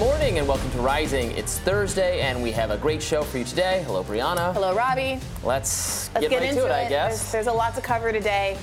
morning and welcome to Rising. It's Thursday and we have a great show for you today. Hello, Brianna. Hello, Robbie. Let's, Let's get, get right into to it, it. I guess. There's, there's a lot to cover today.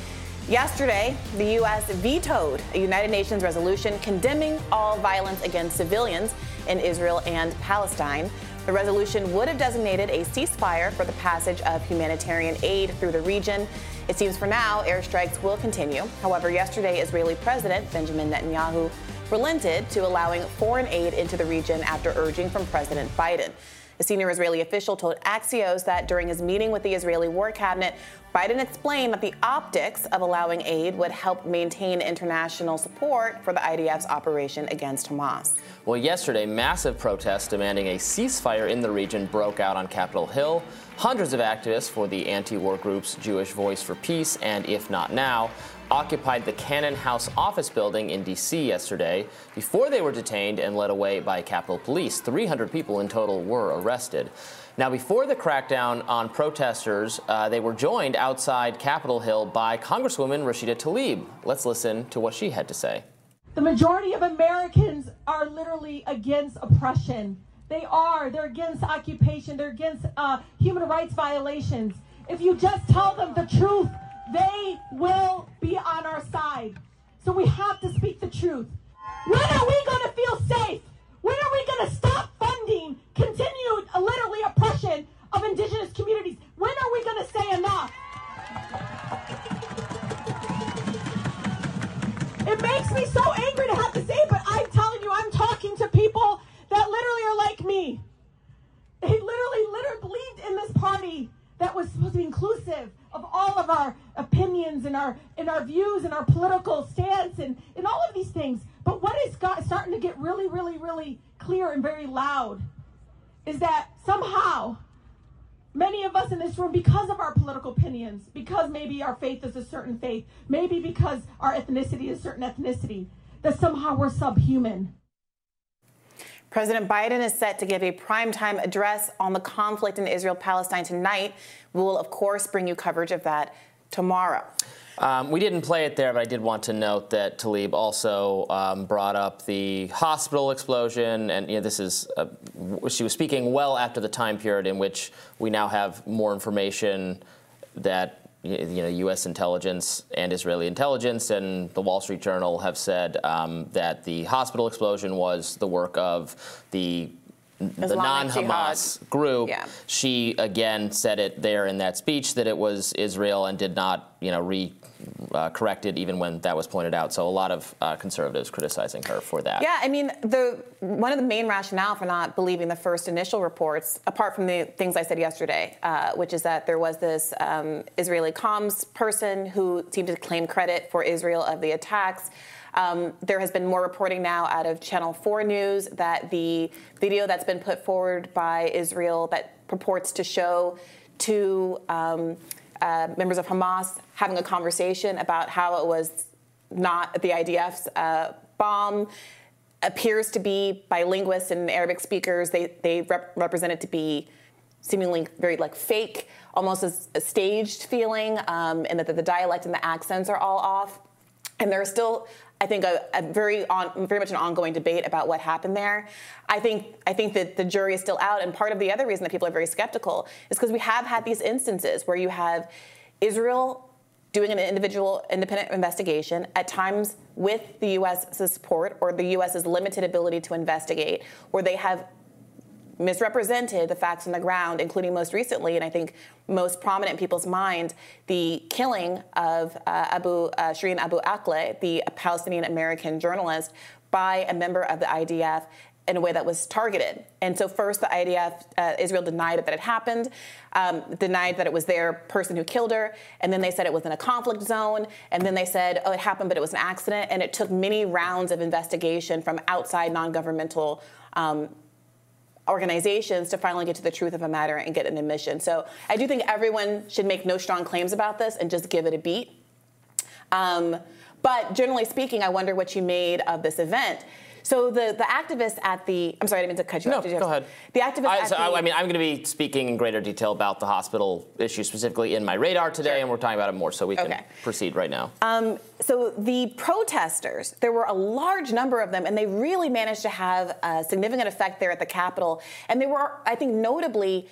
Yesterday, the U.S. vetoed a United Nations resolution condemning all violence against civilians in Israel and Palestine. The resolution would have designated a ceasefire for the passage of humanitarian aid through the region. It seems for now airstrikes will continue. However, yesterday, Israeli President Benjamin Netanyahu relented to allowing foreign aid into the region after urging from President Biden. A senior Israeli official told Axios that during his meeting with the Israeli War Cabinet, Biden explained that the optics of allowing aid would help maintain international support for the IDF's operation against Hamas. Well, yesterday, massive protests demanding a ceasefire in the region broke out on Capitol Hill. Hundreds of activists for the anti war groups Jewish Voice for Peace and If Not Now occupied the Cannon House office building in D.C. yesterday before they were detained and led away by Capitol Police. 300 people in total were arrested. Now, before the crackdown on protesters, uh, they were joined outside Capitol Hill by Congresswoman Rashida Tlaib. Let's listen to what she had to say. The majority of Americans are literally against oppression. They are. They're against occupation. They're against uh, human rights violations. If you just tell them the truth, they will be on our side. So we have to speak the truth. When are we going to feel safe? When are we going to stop funding continued, uh, literally, oppression of indigenous communities? When are we going to say enough? It makes me so angry to have to say but I'm telling you, I'm talking to people that literally are like me. They literally, literally believed in this party that was supposed to be inclusive of all of our opinions and our and our views and our political stance and, and all of these things. But what is got, starting to get really, really, really clear and very loud is that somehow many of us in this room, because of our political opinions, because maybe our faith is a certain faith, maybe because our ethnicity is a certain ethnicity, that somehow we're subhuman. President Biden is set to give a primetime address on the conflict in Israel Palestine tonight. We will, of course, bring you coverage of that tomorrow. Um, we didn't play it there, but I did want to note that Tlaib also um, brought up the hospital explosion, and you know, this is uh, she was speaking well after the time period in which we now have more information that you know U.S. intelligence and Israeli intelligence and the Wall Street Journal have said um, that the hospital explosion was the work of the the non-Hamas jihad. group. Yeah. She again said it there in that speech that it was Israel and did not, you know, re uh, corrected even when that was pointed out. So a lot of uh, conservatives criticizing her for that. Yeah, I mean, the one of the main rationale for not believing the first initial reports, apart from the things I said yesterday, uh, which is that there was this um, Israeli comms person who seemed to claim credit for Israel of the attacks. Um, there has been more reporting now out of Channel 4 News that the video that's been put forward by Israel that purports to show two um, uh, members of Hamas having a conversation about how it was not the IDF's uh, bomb appears to be by linguists and Arabic speakers. They they rep- represent it to be seemingly very like fake, almost as a staged feeling, um, and that the dialect and the accents are all off. And there are still, I think, a, a, very on, very much an ongoing debate about what happened there. I think I think that the jury is still out, and part of the other reason that people are very skeptical is because we have had these instances where you have Israel doing an individual independent investigation at times with the U.S.'s support or the U.S.'s limited ability to investigate, where they have misrepresented the facts on the ground, including most recently, and I think most prominent in people's mind, the killing of uh, Abu uh, Shireen Abu Akleh, the Palestinian American journalist, by a member of the IDF in a way that was targeted. And so, first, the IDF, uh, Israel denied it that it happened, um, denied that it was their person who killed her, and then they said it was in a conflict zone, and then they said, oh, it happened, but it was an accident. And it took many rounds of investigation from outside non governmental. Um, organizations to finally get to the truth of a matter and get an admission. So I do think everyone should make no strong claims about this and just give it a beat. Um, but generally speaking, I wonder what you made of this event. So the, the activists at the I'm sorry, I didn't mean to cut you no, off. You go ahead. The activists I, at so the, I, mean, I'm going to be speaking in greater detail about the hospital issue specifically in my radar today, Sure. and we're talking about it more, so we can proceed right now. Um, so the protesters, there were a large number of them, and they really managed to have a significant effect there at the Capitol. And they were, I think, notably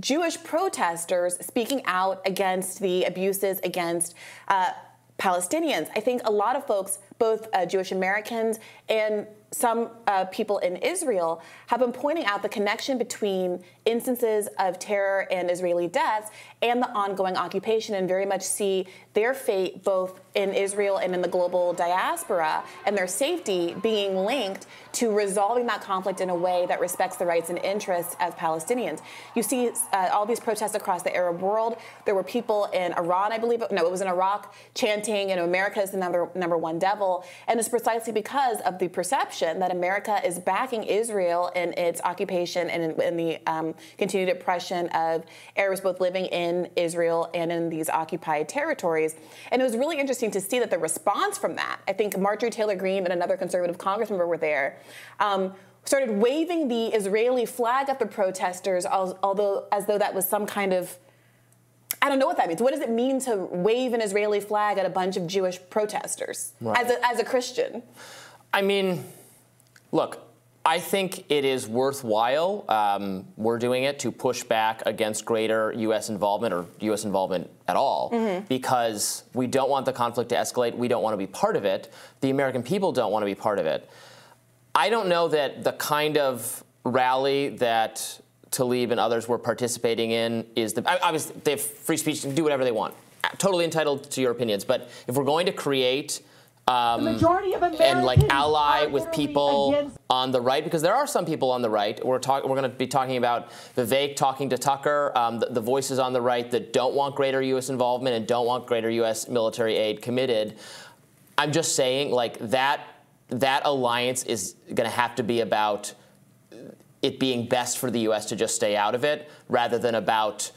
Jewish protesters speaking out against the abuses against uh, Palestinians. I think a lot of folks, both uh, Jewish Americans and some uh, people in Israel, have been pointing out the connection between instances of terror and Israeli deaths and the ongoing occupation, and very much see their fate both in Israel and in the global diaspora and their safety being linked to resolving that conflict in a way that respects the rights and interests of Palestinians. You see uh, all these protests across the Arab world. There were people in Iran, I believe, no, it was in Iraq, chanting, you know, America is the number, number one devil. And it's precisely because of the perception that America is backing Israel in its occupation and in, in the um, continued oppression of Arabs both living in Israel and in these occupied territories. And it was really interesting to see that the response from that, I think Marjorie Taylor Greene and another conservative congress member were there. Um, started waving the Israeli flag at the protesters, although as though that was some kind of I don't know what that means. What does it mean to wave an Israeli flag at a bunch of Jewish protesters Right. as, a, as a Christian? I mean, look, I think it is worthwhile. Um, we're doing it to push back against greater U.S. involvement or U.S. involvement at all because we don't want the conflict to escalate. We don't want to be part of it. The American people don't want to be part of it. I don't know that the kind of rally that Tlaib and others were participating in is the. Obviously, they have free speech to do whatever they want. Totally entitled to your opinions. But if we're going to create um, The majority of Americans and like ally with people on the right because there are some people on the right. We're talk, We're going to be talking about Vivek talking to Tucker, um, the, the voices on the right that don't want greater U.S. involvement and don't want greater U.S. military aid committed. I'm just saying, like that that alliance is going to have to be about it being best for the U.S. to just stay out of it, rather than about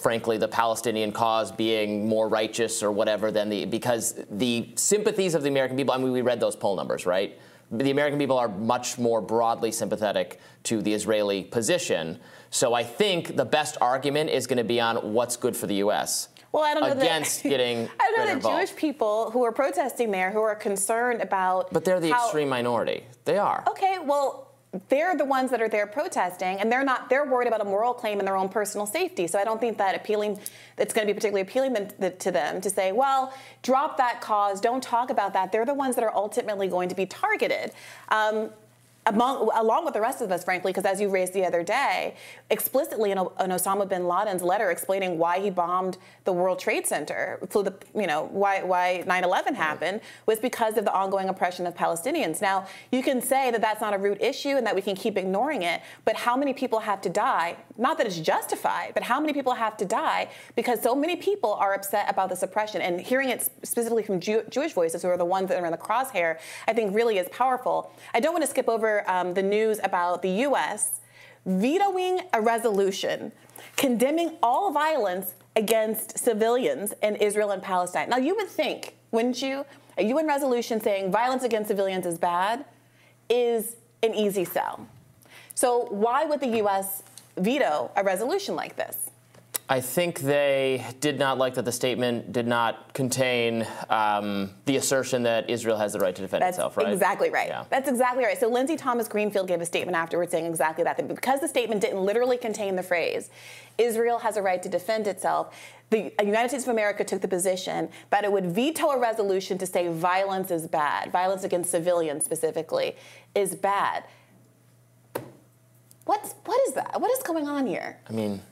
frankly, the Palestinian cause being more righteous or whatever than the because the sympathies of the American people. I mean, we read those poll numbers, right? The American people are much more broadly sympathetic to the Israeli position. So I think the best argument is going to be on what's good for the U.S. Well, I don't know against that, getting I don't know involved. Jewish people who are protesting there who are concerned about. But they're the how- extreme minority. They are. Okay, well, they're the ones that are there protesting, and they're not. They're worried about a moral claim and their own personal safety. So I don't think that appealing, that's going to be particularly appealing to them to say, well, drop that cause, don't talk about that. They're the ones that are ultimately going to be targeted. Um, among, along with the rest of us, frankly, because as you raised the other day, explicitly in, in Osama bin Laden's letter explaining why he bombed the World Trade Center, flew the, you know, why, why 9/11 happened, was because of the ongoing oppression of Palestinians. Now, you can say that that's not a root issue and that we can keep ignoring it, but how many people have to die? Not that it's justified, but how many people have to die because so many people are upset about this oppression? And hearing it specifically from Jew- Jewish voices, who are the ones that are in the crosshair, I think really is powerful. I don't want to skip over um, the news about the U.S. vetoing a resolution condemning all violence against civilians in Israel and Palestine. Now, you would think, wouldn't you, a UN resolution saying violence against civilians is bad is an easy sell. So, why would the U.S. veto a resolution like this? I think they did not like that the statement did not contain um, the assertion that Israel has the right to defend That's itself, right? exactly right. Yeah. That's exactly right. So Linda Thomas Greenfield gave a statement afterwards saying exactly that. that Because the statement didn't literally contain the phrase, Israel has a right to defend itself, the United States of America took the position that it would veto a resolution to say violence is bad, violence against civilians specifically is bad. What's, what is that? What is going on here? I mean,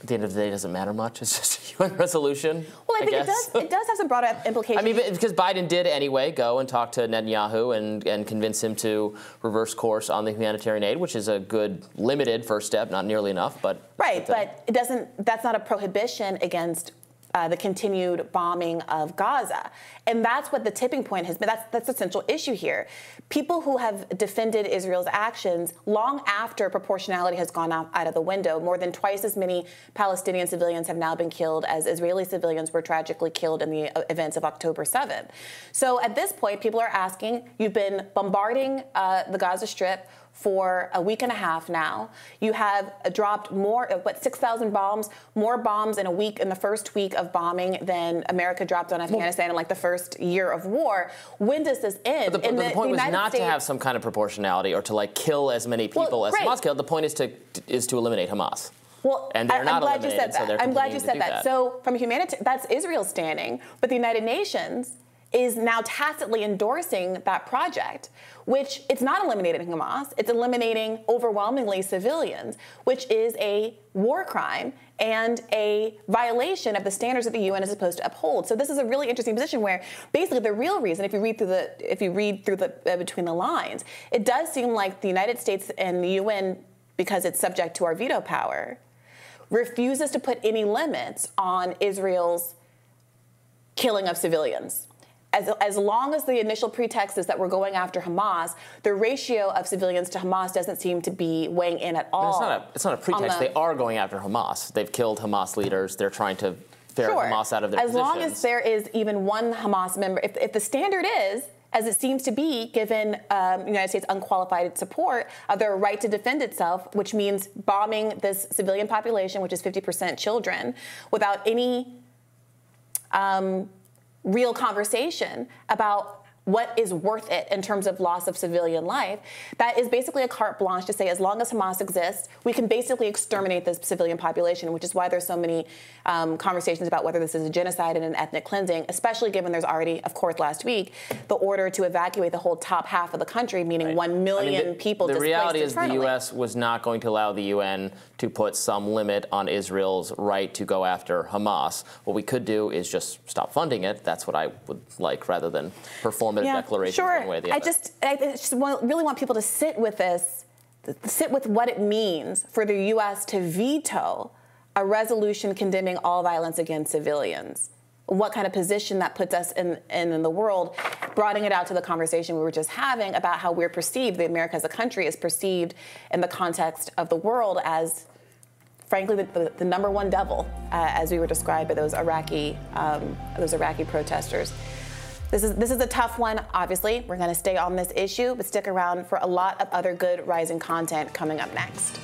at the end of the day, it doesn't matter much. It's just a UN resolution. Well, I think it guess. does. It does have some broader implications. I mean, because Biden did anyway go and talk to Netanyahu and, and convince him to reverse course on the humanitarian aid, which is a good limited first step, not nearly enough, but Right, but it doesn't. That's not a prohibition against uh, the continued bombing of Gaza. And that's what the tipping point has been. That's, that's the central issue here. People who have defended Israel's actions long after proportionality has gone out, out of the window, more than twice as many Palestinian civilians have now been killed as Israeli civilians were tragically killed in the uh, events of October 7th. So at this point, people are asking, you've been bombarding uh, the Gaza Strip for a week and a half now. You have dropped more, what, 6,000 bombs, more bombs in a week, in the first week of bombing than America dropped on Afghanistan well, in like the first year of war. When does this end? But the, the, the point was not States, to have some kind of proportionality or to like kill as many people well, as Hamas killed. The point is to is to eliminate Hamas. Well, and they're I, am glad you said that. So I'm glad you said that. that. So, from a humanitarian, that's Israel's standing, but the United Nations is now tacitly endorsing that project, which it's not eliminating Hamas, it's eliminating overwhelmingly civilians, which is a war crime and a violation of the standards that the UN is supposed to uphold. So this is a really interesting position where basically the real reason, if you read through the if you read through the uh, between the lines, it does seem like the United States and the UN, because it's subject to our veto power, refuses to put any limits on Israel's killing of civilians as, as long as the initial pretext is that we're going after Hamas, the ratio of civilians to Hamas doesn't seem to be weighing in at all. It's not a, it's not a pretext. The, they are going after Hamas. They've killed Hamas leaders. They're trying to ferret sure. Hamas out of their as positions. long as there is even one Hamas member, if, if the standard is as it seems to be, given um, United States unqualified support of their right to defend itself, which means bombing this civilian population, which is 50% children, without any um, real conversation about what is worth it in terms of loss of civilian life. That is basically a carte blanche to say as long as Hamas exists, we can basically exterminate the civilian population, which is why there's so many um, conversations about whether this is a genocide and an ethnic cleansing, especially given there's already, of course, last week, the order to evacuate the whole top half of the country, meaning right. 1 million I mean, the, people The reality is internally. the U.S. was not going to allow the UN to put some limit on Israel's right to go after Hamas. What we could do is just stop funding it. That's what I would like rather than perform yeah, declaration sure. one way or the other. I just, I just want, really want people to sit with this, sit with what it means for the U.S. to veto a resolution condemning all violence against civilians. What kind of position that puts us in, in, in the world, broadening it out to the conversation we were just having about how we're perceived, the America as a country is perceived in the context of the world as frankly, the, the, the, number one devil, uh, as we were described by those Iraqi, um, those Iraqi protesters. This is, this is a tough one, obviously. We're going to stay on this issue, but stick around for a lot of other good rising content coming up next.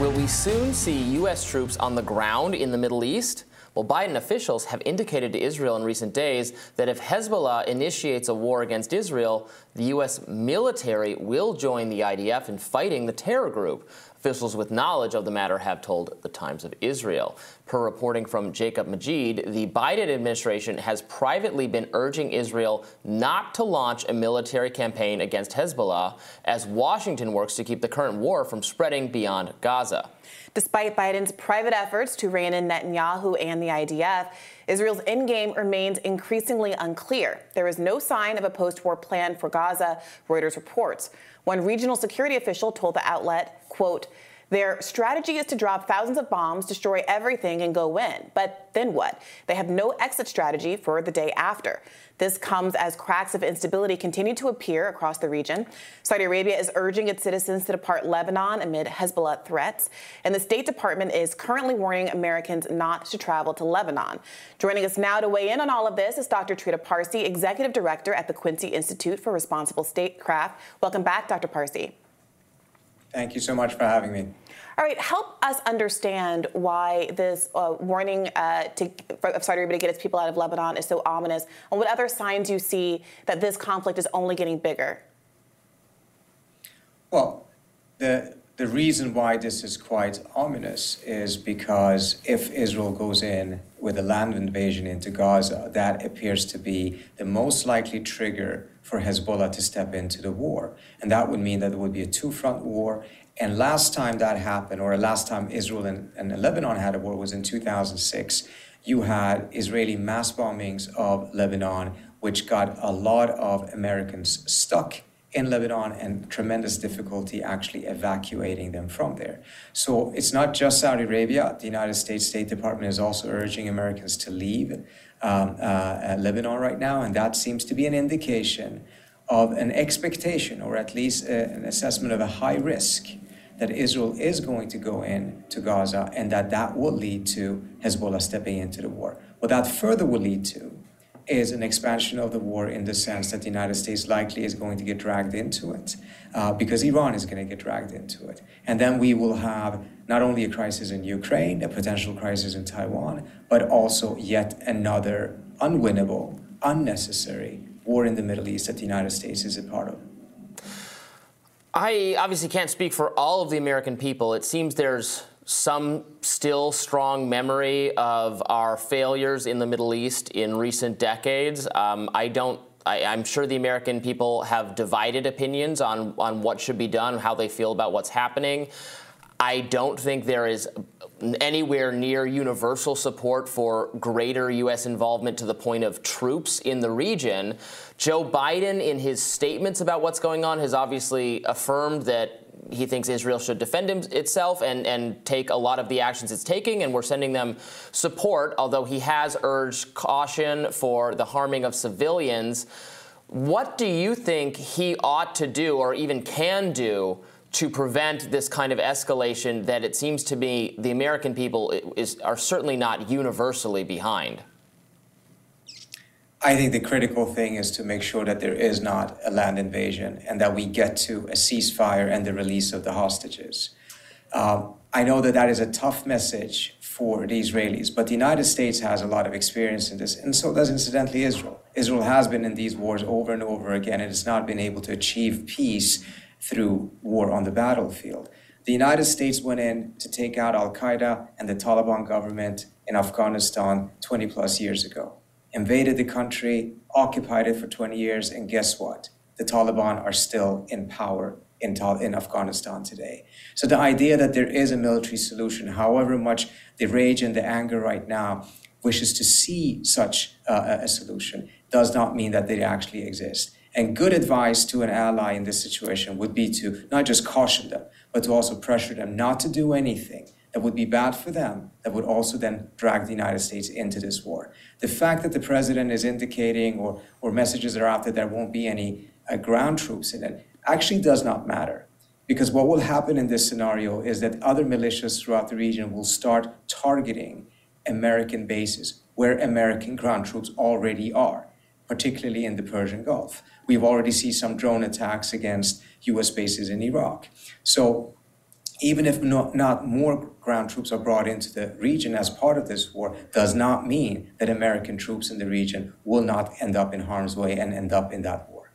Will we soon see U.S. troops on the ground in the Middle East? Well, Biden officials have indicated to Israel in recent days that if Hezbollah initiates a war against Israel, the U.S. military will join the IDF in fighting the terror group. Officials with knowledge of the matter have told the Times of Israel. Per reporting from Jacob Magid, the Biden administration has privately been urging Israel not to launch a military campaign against Hezbollah as Washington works to keep the current war from spreading beyond Gaza. Despite Biden's private efforts to rein in Netanyahu and the IDF, Israel's endgame remains increasingly unclear. There is no sign of a post war plan for Gaza, Reuters reports. One regional security official told the outlet, quote, their strategy is to drop thousands of bombs, destroy everything, and go in. But then what? They have no exit strategy for the day after. This comes as cracks of instability continue to appear across the region. Saudi Arabia is urging its citizens to depart Lebanon amid Hezbollah threats, and the State Department is currently warning Americans not to travel to Lebanon. Joining us now to weigh in on all of this is Dr. Trita Parsi, Executive Director at the Quincy Institute for Responsible Statecraft. Welcome back, Dr. Parsi. Thank you so much for having me. All right, help us understand why this uh, warning uh, to, of Saudi Arabia to get its people out of Lebanon is so ominous, and what other signs do you see that this conflict is only getting bigger. Well, the the reason why this is quite ominous is because if Israel goes in with a land invasion into Gaza, that appears to be the most likely trigger for Hezbollah to step into the war. And that would mean that there would be a two front war, and last time that happened, or last time Israel and, and Lebanon had a war, was in 2006. You had Israeli mass bombings of Lebanon, which got a lot of Americans stuck in Lebanon and tremendous difficulty actually evacuating them from there. So it's not just Saudi Arabia. The United States State Department is also urging Americans to leave um, uh, uh, Lebanon right now, and that seems to be an indication of an expectation or at least uh, an assessment of a high risk that Israel is going to go in to Gaza and that that will lead to Hezbollah stepping into the war. What that further will lead to is an expansion of the war in the sense that the United States likely is going to get dragged into it uh, because Iran is going to get dragged into it. And then we will have not only a crisis in Ukraine, a potential crisis in Taiwan, but also yet another unwinnable, unnecessary war in the Middle East that the United States is a part of. I obviously can't speak for all of the American people. It seems there's some still strong memory of our failures in the Middle East in recent decades. Um, I don't. I, am sure the American people have divided opinions on on what should be done, how they feel about what's happening. I don't think there is anywhere near universal support for greater U.S. involvement to the point of troops in the region. Joe Biden, in his statements about what's going on, has obviously affirmed that he thinks Israel should defend itself and, and take a lot of the actions it's taking, and we're sending them support, although he has urged caution for the harming of civilians. What do you think he ought to do or even can do to prevent this kind of escalation that it seems to me the American people is, are certainly not universally behind? I think the critical thing is to make sure that there is not a land invasion and that we get to a ceasefire and the release of the hostages. Um, I know that that is a tough message for the Israelis, but the United States has a lot of experience in this, and so does incidentally Israel. Israel has been in these wars over and over again and has not been able to achieve peace through war on the battlefield. The United States went in to take out Al Qaeda and the Taliban government in Afghanistan 20 plus years ago invaded the country, occupied it for 20 years, and guess what? The Taliban are still in power in, in Afghanistan today. So the idea that there is a military solution, however much the rage and the anger right now wishes to see such uh, a solution, does not mean that they actually exist. And good advice to an ally in this situation would be to not just caution them, but to also pressure them not to do anything that would be bad for them, that would also then drag the United States into this war. The fact that the president is indicating or, or messages are out there there won't be any uh, ground troops in it actually does not matter. Because what will happen in this scenario is that other militias throughout the region will start targeting American bases where American ground troops already are, particularly in the Persian Gulf. We've already seen some drone attacks against US bases in Iraq. So even if not, not more ground troops are brought into the region as part of this war, does not mean that American troops in the region will not end up in harm's way and end up in that war.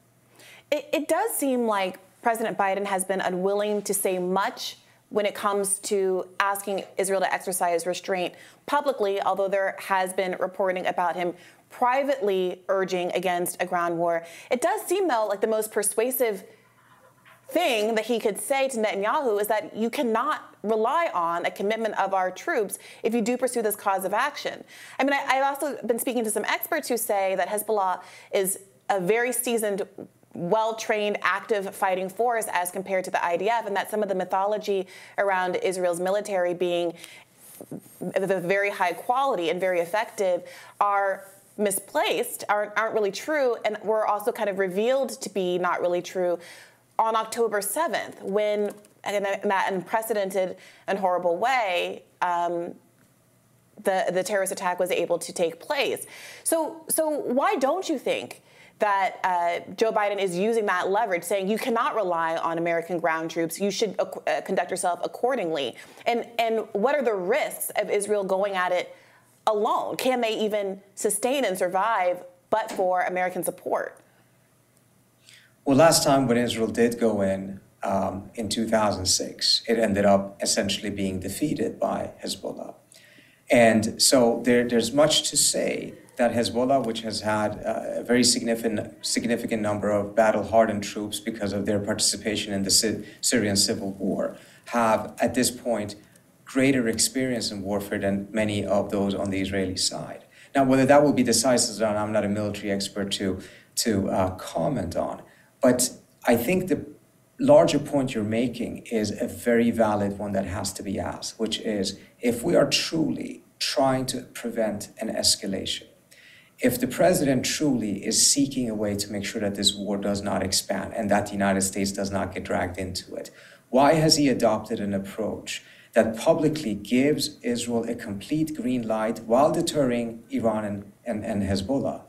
It, it does seem like President Biden has been unwilling to say much when it comes to asking Israel to exercise restraint publicly, although there has been reporting about him privately urging against a ground war. It does seem, though, like the most persuasive thing that he could say to Netanyahu is that you cannot rely on a commitment of our troops if you do pursue this cause of action. I mean, I, have also been speaking to some experts who say that Hezbollah is a very seasoned well trained, active fighting force as compared to the IDF, and that some of the mythology around Israel's military being of very high quality and very effective are misplaced, aren't, aren't really true, and were also kind of revealed to be not really true on October 7th, when in that unprecedented and horrible way, um, the, the terrorist attack was able to take place. So, so why don't you think that uh, Joe Biden is using that leverage, saying you cannot rely on American ground troops. You should uh, conduct yourself accordingly. And and what are the risks of Israel going at it alone? Can they even sustain and survive but for American support? Well, last time when Israel did go in, um, in 2006, it ended up essentially being defeated by Hezbollah. And so there, there's much to say that Hezbollah, which has had a very significant, significant number of battle hardened troops because of their participation in the Sy- Syrian civil war, have at this point greater experience in warfare than many of those on the Israeli side. Now, whether that will be decisive, or not, I'm not a military expert to, to uh, comment on. But I think the larger point you're making is a very valid one that has to be asked, which is if we are truly trying to prevent an escalation, if the president truly is seeking a way to make sure that this war does not expand and that the United States does not get dragged into it, why has he adopted an approach that publicly gives Israel a complete green light while deterring Iran and, and, and Hezbollah?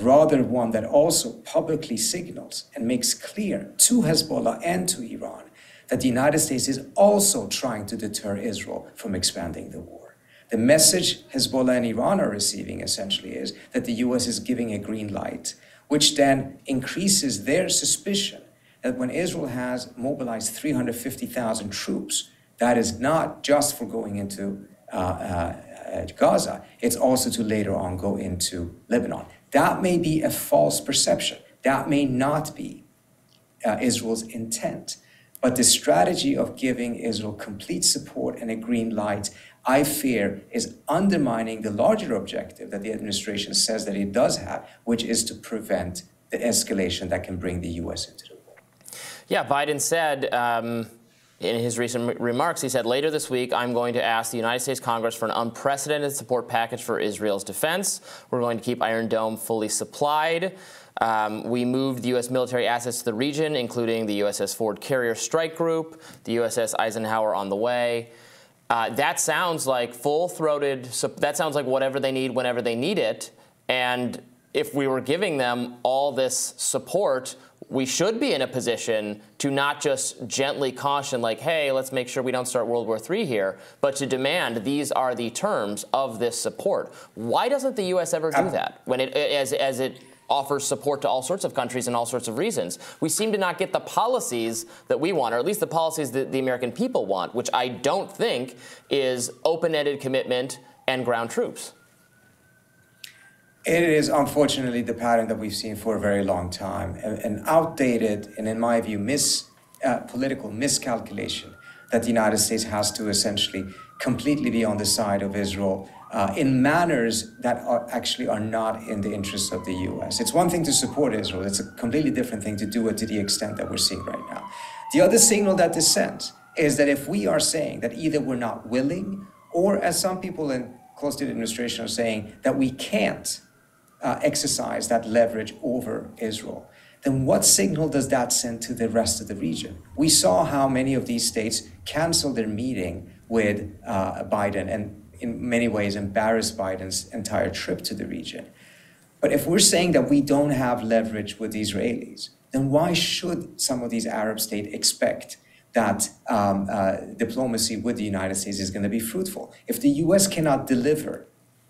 Rather one that also publicly signals and makes clear to Hezbollah and to Iran that the United States is also trying to deter Israel from expanding the war. The message Hezbollah and Iran are receiving essentially is that the US is giving a green light, which then increases their suspicion that when Israel has mobilized 350,000 troops, that is not just for going into uh, uh, Gaza, it's also to later on go into Lebanon. That may be a false perception. That may not be uh, Israel's intent. But the strategy of giving Israel complete support and a green light, I fear, is undermining the larger objective that the administration says that it does have, which is to prevent the escalation that can bring the U.S. into the war. Yeah, Biden said. Um in his recent remarks, he said, later this week, I'm going to ask the United States Congress for an unprecedented support package for Israel's defense. We're going to keep Iron Dome fully supplied. Um, we moved the U.S. military assets to the region, including the USS Ford Carrier Strike Group, the USS Eisenhower on the way. Uh, that sounds like full throated, that sounds like whatever they need whenever they need it. And if we were giving them all this support, we should be in a position to not just gently caution, like, hey, let's make sure we don't start World War III here, but to demand these are the terms of this support. Why doesn't the U.S. ever do that when it, as, as it offers support to all sorts of countries and all sorts of reasons? We seem to not get the policies that we want, or at least the policies that the American people want, which I don't think is open ended commitment and ground troops. It is unfortunately the pattern that we've seen for a very long time, an outdated and, in my view, mis, uh, political miscalculation that the United States has to essentially completely be on the side of Israel uh, in manners that are actually are not in the interests of the U.S. It's one thing to support Israel; it's a completely different thing to do it to the extent that we're seeing right now. The other signal that this sends is that if we are saying that either we're not willing, or as some people in close to the administration are saying that we can't uh, exercise that leverage over Israel, then what signal does that send to the rest of the region? We saw how many of these states canceled their meeting with uh, Biden and, in many ways, embarrassed Biden's entire trip to the region. But if we're saying that we don't have leverage with the Israelis, then why should some of these Arab states expect that um, uh, diplomacy with the United States is going to be fruitful? If the US cannot deliver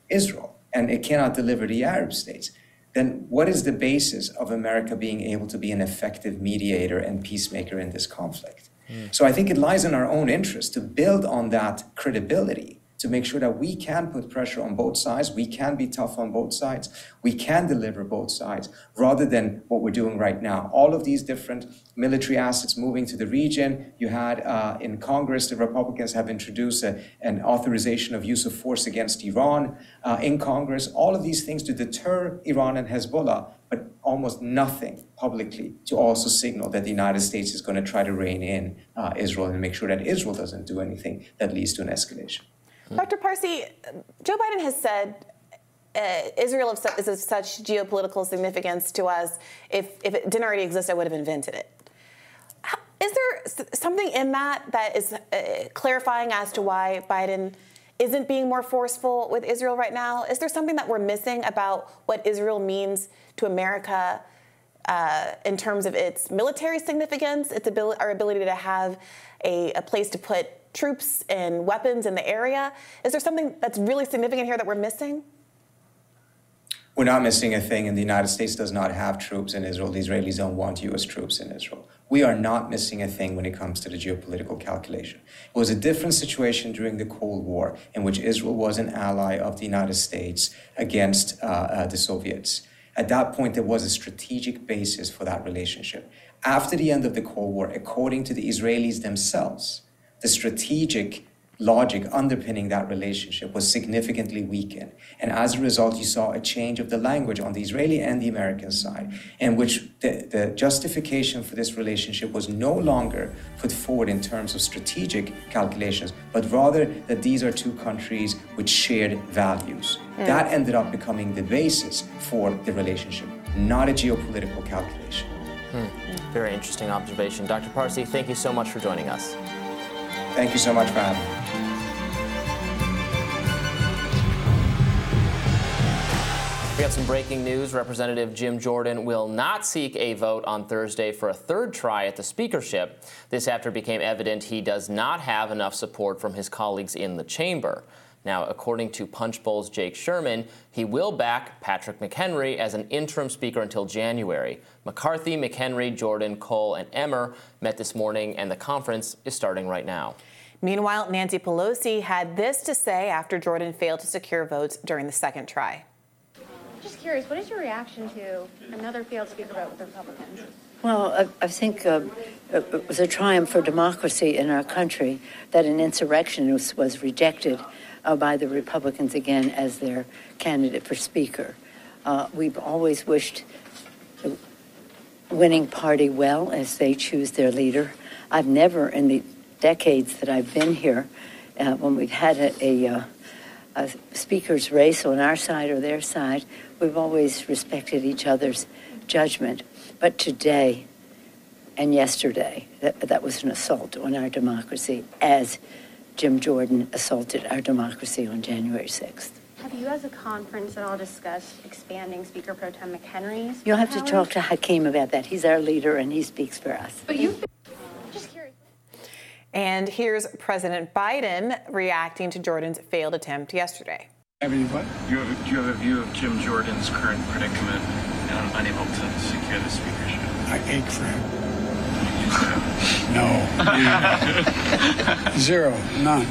Israel, and it cannot deliver the Arab states, then what is the basis of America being able to be an effective mediator and peacemaker in this conflict? Mm. So I think it lies in our own interest to build on that credibility to make sure that we can put pressure on both sides, we can be tough on both sides, we can deliver both sides, rather than what we're doing right now. All of these different military assets moving to the region. You had uh, in Congress, the Republicans have introduced a, an authorization of use of force against Iran uh, in Congress. All of these things to deter Iran and Hezbollah, but almost nothing publicly to also signal that the United States is going to try to rein in uh, Israel and make sure that Israel doesn't do anything that leads to an escalation. Dr. Parsi, Joe Biden has said uh, Israel is of such geopolitical significance to us. If, if it didn't already exist, I would have invented it. Is there something in that that is uh, clarifying as to why Biden isn't being more forceful with Israel right now? Is there something that we're missing about what Israel means to America uh, in terms of its military significance, its ability, our ability to have a, a place to put troops and weapons in the area. Is there something that's really significant here that we're missing? We're not missing a thing, and the United States does not have troops in Israel. The Israelis don't want U.S. troops in Israel. We are not missing a thing when it comes to the geopolitical calculation. It was a different situation during the Cold War, in which Israel was an ally of the United States against uh, uh, the Soviets. At that point, there was a strategic basis for that relationship. After the end of the Cold War, according to the Israelis themselves, the strategic logic underpinning that relationship was significantly weakened. And as a result, you saw a change of the language on the Israeli and the American side, in which the, the justification for this relationship was no longer put forward in terms of strategic calculations, but rather that these are two countries with shared values. Mm. That ended up becoming the basis for the relationship, not a geopolitical calculation. Hmm. Very interesting observation. Dr. Parsi, thank you so much for joining us. Thank you so much for having me. We have some breaking news. Representative Jim Jordan will not seek a vote on Thursday for a third try at the speakership. This after it became evident he does not have enough support from his colleagues in the chamber. Now, according to Punchbowl's Jake Sherman, he will back Patrick McHenry as an interim speaker until January. McCarthy, McHenry, Jordan, Cole, and Emmer met this morning, and the conference is starting right now. Meanwhile, Nancy Pelosi had this to say after Jordan failed to secure votes during the second try. Just curious, what is your reaction to another failed speaker vote with the Republicans? Well, I, I think uh, it was a triumph for democracy in our country that an insurrection was, was rejected uh, by the Republicans again as their candidate for Speaker. Uh, we've always wished the winning party well as they choose their leader. I've never, in the decades that I've been here, uh, when we've had a, a, uh, a speaker's race on our side or their side, we've always respected each other's judgment. But today and yesterday, that, that was an assault on our democracy as Jim Jordan assaulted our democracy on January 6th. Have you, as a conference, at all discussed expanding Speaker Pro Tem McHenry's? You'll have powers? to talk to Hakeem about that. He's our leader and he speaks for us. But you just curious. And here's President Biden reacting to Jordan's failed attempt yesterday. Have any what? You have, do you have a view of Jim Jordan's current predicament and unable to secure the speakership? I ache for him. no. Zero. None.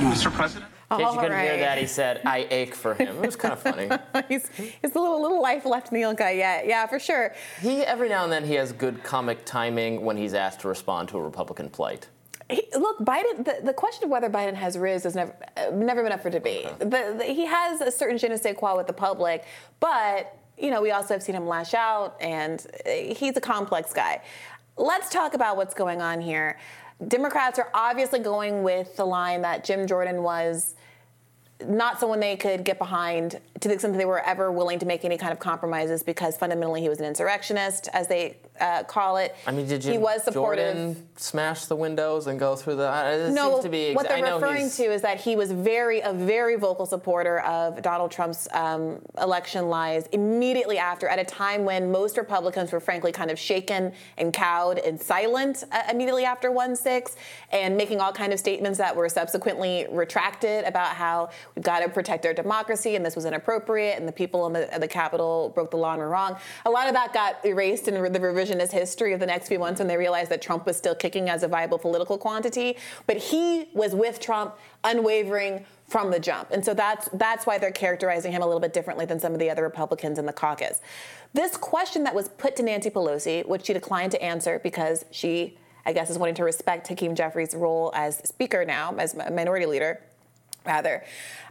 None. Mr. President? Oh, in case you couldn't right. hear that, he said, I ache for him. It was kind of funny. he's, he's a little, little life left in the old guy yet. Yeah, for sure. He, every now and then, he has good comic timing when he's asked to respond to a Republican plight. He, look, Biden. The, the, question of whether Biden has riz has never uh, never been up for debate. The, the, he has a certain je ne sais quoi with the public, but you know we also have seen him lash out, and uh, he's a complex guy. Let's talk about what's going on here. Democrats are obviously going with the line that Jim Jordan was not someone they could get behind to the extent that they were ever willing to make any kind of compromises because fundamentally he was an insurrectionist, as they uh, call it. I mean, did you? He was supportive. Jordan smash the windows and go through the. Uh, no, seems to be ex- what they're referring to is that he was very a very vocal supporter of Donald Trump's um, election lies immediately after, at a time when most Republicans were frankly kind of shaken and cowed and silent uh, immediately after one six, and making all kind of statements that were subsequently retracted about how we've got to protect our democracy and this was inappropriate and the people in the, the Capitol broke the law and were wrong. A lot of that got erased in the revision revisionist history of the next few months when they realized that Trump was still kicking as a viable political quantity. But he was with Trump, unwavering from the jump. And so that's that's why they're characterizing him a little bit differently than some of the other Republicans in the caucus. This question that was put to Nancy Pelosi, which she declined to answer because she, I guess, is wanting to respect Hakeem Jeffries' role as speaker now, as minority leader, rather,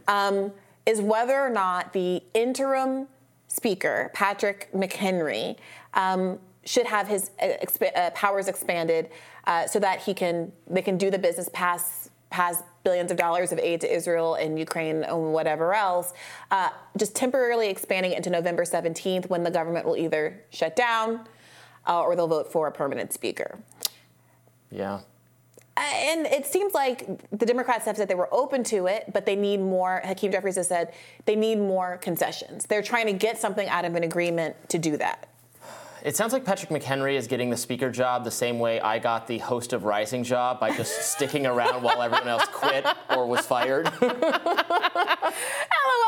um, is whether or not the interim speaker, Patrick McHenry, um, should have his uh, exp- uh, powers expanded uh, so that he can they can do the business pass pass billions of dollars of aid to Israel and Ukraine and whatever else, uh, just temporarily expanding it into November 17th when the government will either shut down uh, or they'll vote for a permanent speaker. Yeah. Uh, and it seems like the Democrats have said they were open to it, but they need more. Hakeem Jeffries has said they need more concessions. They're trying to get something out of an agreement to do that. It sounds like Patrick McHenry is getting the speaker job the same way I got the host of Rising job by just sticking around while everyone else quit or was fired. I don't know.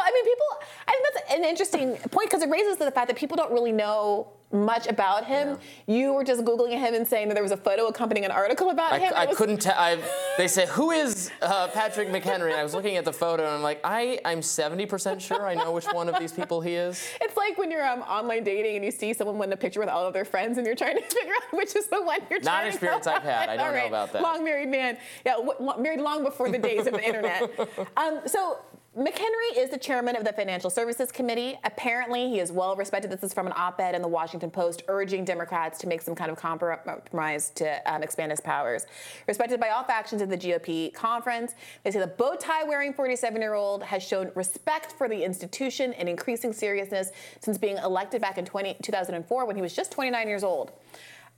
I mean, people. I think that's an interesting point because it raises the fact that people don't really know much about him. You were just googling him and saying that there was a photo accompanying an article about I, him. I was- couldn't tell. They said, "Who is uh, Patrick McHenry?" And I was looking at the photo, and I'm like, I, I'm 70% sure I know which one of these people he is. It's like when you're um, online dating and you see someone with a picture with all of their friends and you're trying to figure out which is the one you're Not trying an experience I've had. I don't All know about that. Long married man. Yeah, w- married long before the days of the internet. Um, so McHenry is the chairman of the Financial Services Committee. Apparently, he is well respected. This is from an op-ed in the Washington Post urging Democrats to make some kind of compromise to um, expand his powers. Respected by all factions of the GOP conference. They say the bow tie wearing 47-year-old has shown respect for the institution and increasing seriousness since being elected back in 20, 2004 when he was just 29 years old.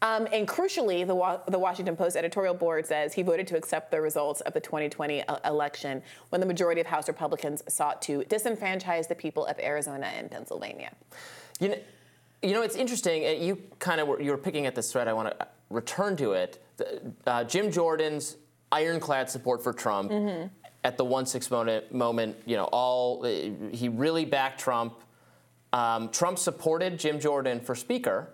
Um, and crucially, the, Wa- the Washington Post editorial board says he voted to accept the results of the 2020 e- election when the majority of House Republicans sought to disenfranchise the people of Arizona and Pennsylvania. You know, you know, it's interesting. uh, You kind of were, you were picking at this thread. I want to return to it. Uh, Jim Jordan's ironclad support for Trump at the one six moment, moment. You know, all uh, he really backed Trump. Um, Trump supported Jim Jordan for Speaker,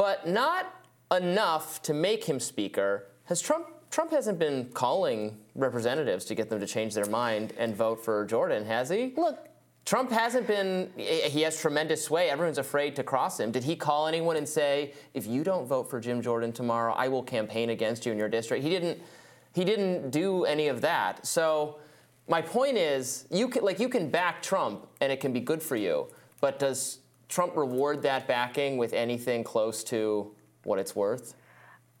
but not enough to make him Speaker. Has Trump? Trump hasn't been calling representatives to get them to change their mind and vote for Jordan, has he? Look, Trump hasn't been, he has tremendous sway. Everyone's afraid to cross him. Did he call anyone and say, if you don't vote for Jim Jordan tomorrow, I will campaign against you in your district? He didn't, he didn't do any of that. So my point is, you can, like, you can back Trump and it can be good for you, but does Trump reward that backing with anything close to what it's worth?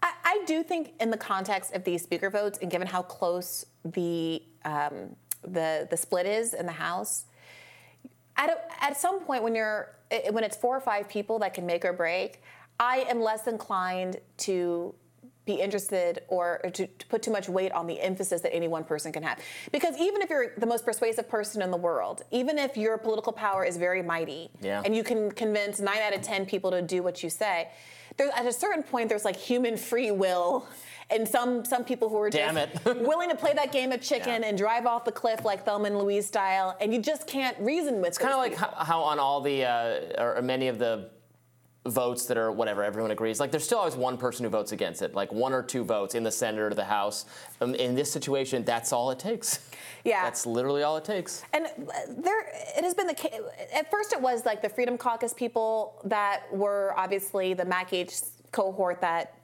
I, I do think, in the context of these speaker votes, and given how close the um, the the split is in the House, at a, at some point when you're when it's four or five people that can make or break, I am less inclined to be interested or to, to put too much weight on the emphasis that any one person can have. Because even if you're the most persuasive person in the world, even if your political power is very mighty, Yeah. and you can convince nine out of ten people to do what you say, there's at a certain point there's like human free will. And some some people who are Damn just willing to play that game of chicken Yeah. and drive off the cliff like Thelma and Louise style, and you just can't reason with. It's kind of like how, how on all the, uh, or many of the votes that are whatever everyone agrees like there's still always one person who votes against it like one or two votes in the senate or the house um, in this situation that's all it takes Yeah. that's literally all it takes And uh, there, it has been the case. At first, it was like the Freedom Caucus people that were obviously the Mac H cohort that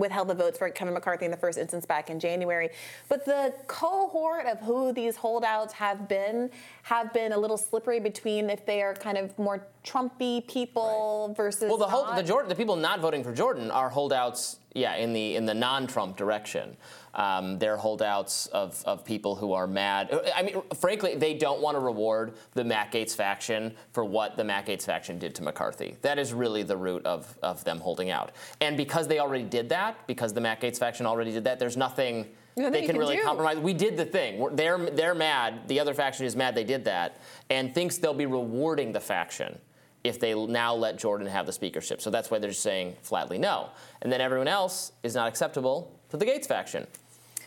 withheld the votes for Kevin McCarthy in the first instance back in January. But the cohort of who these holdouts have been have been a little slippery between if they are kind of more Trumpy people versus. well the whole the jordan the people not voting for jordan are holdouts yeah in the in the non-trump direction um, they're holdouts of, of people who are mad. I mean, frankly, they don't want to reward the Matt Gaetz faction for what the Matt Gaetz faction did to McCarthy. That is really the root of, of them holding out. And because they already did that, because the Matt Gaetz faction already did that, there's nothing Nothing they can, can really do. compromise. We did the thing. We're, they're, they're mad. The other faction is mad they did that and thinks they'll be rewarding the faction if they now let Jordan have the speakership. So that's why they're just saying flatly no. And then everyone else is not acceptable to the Gaetz faction.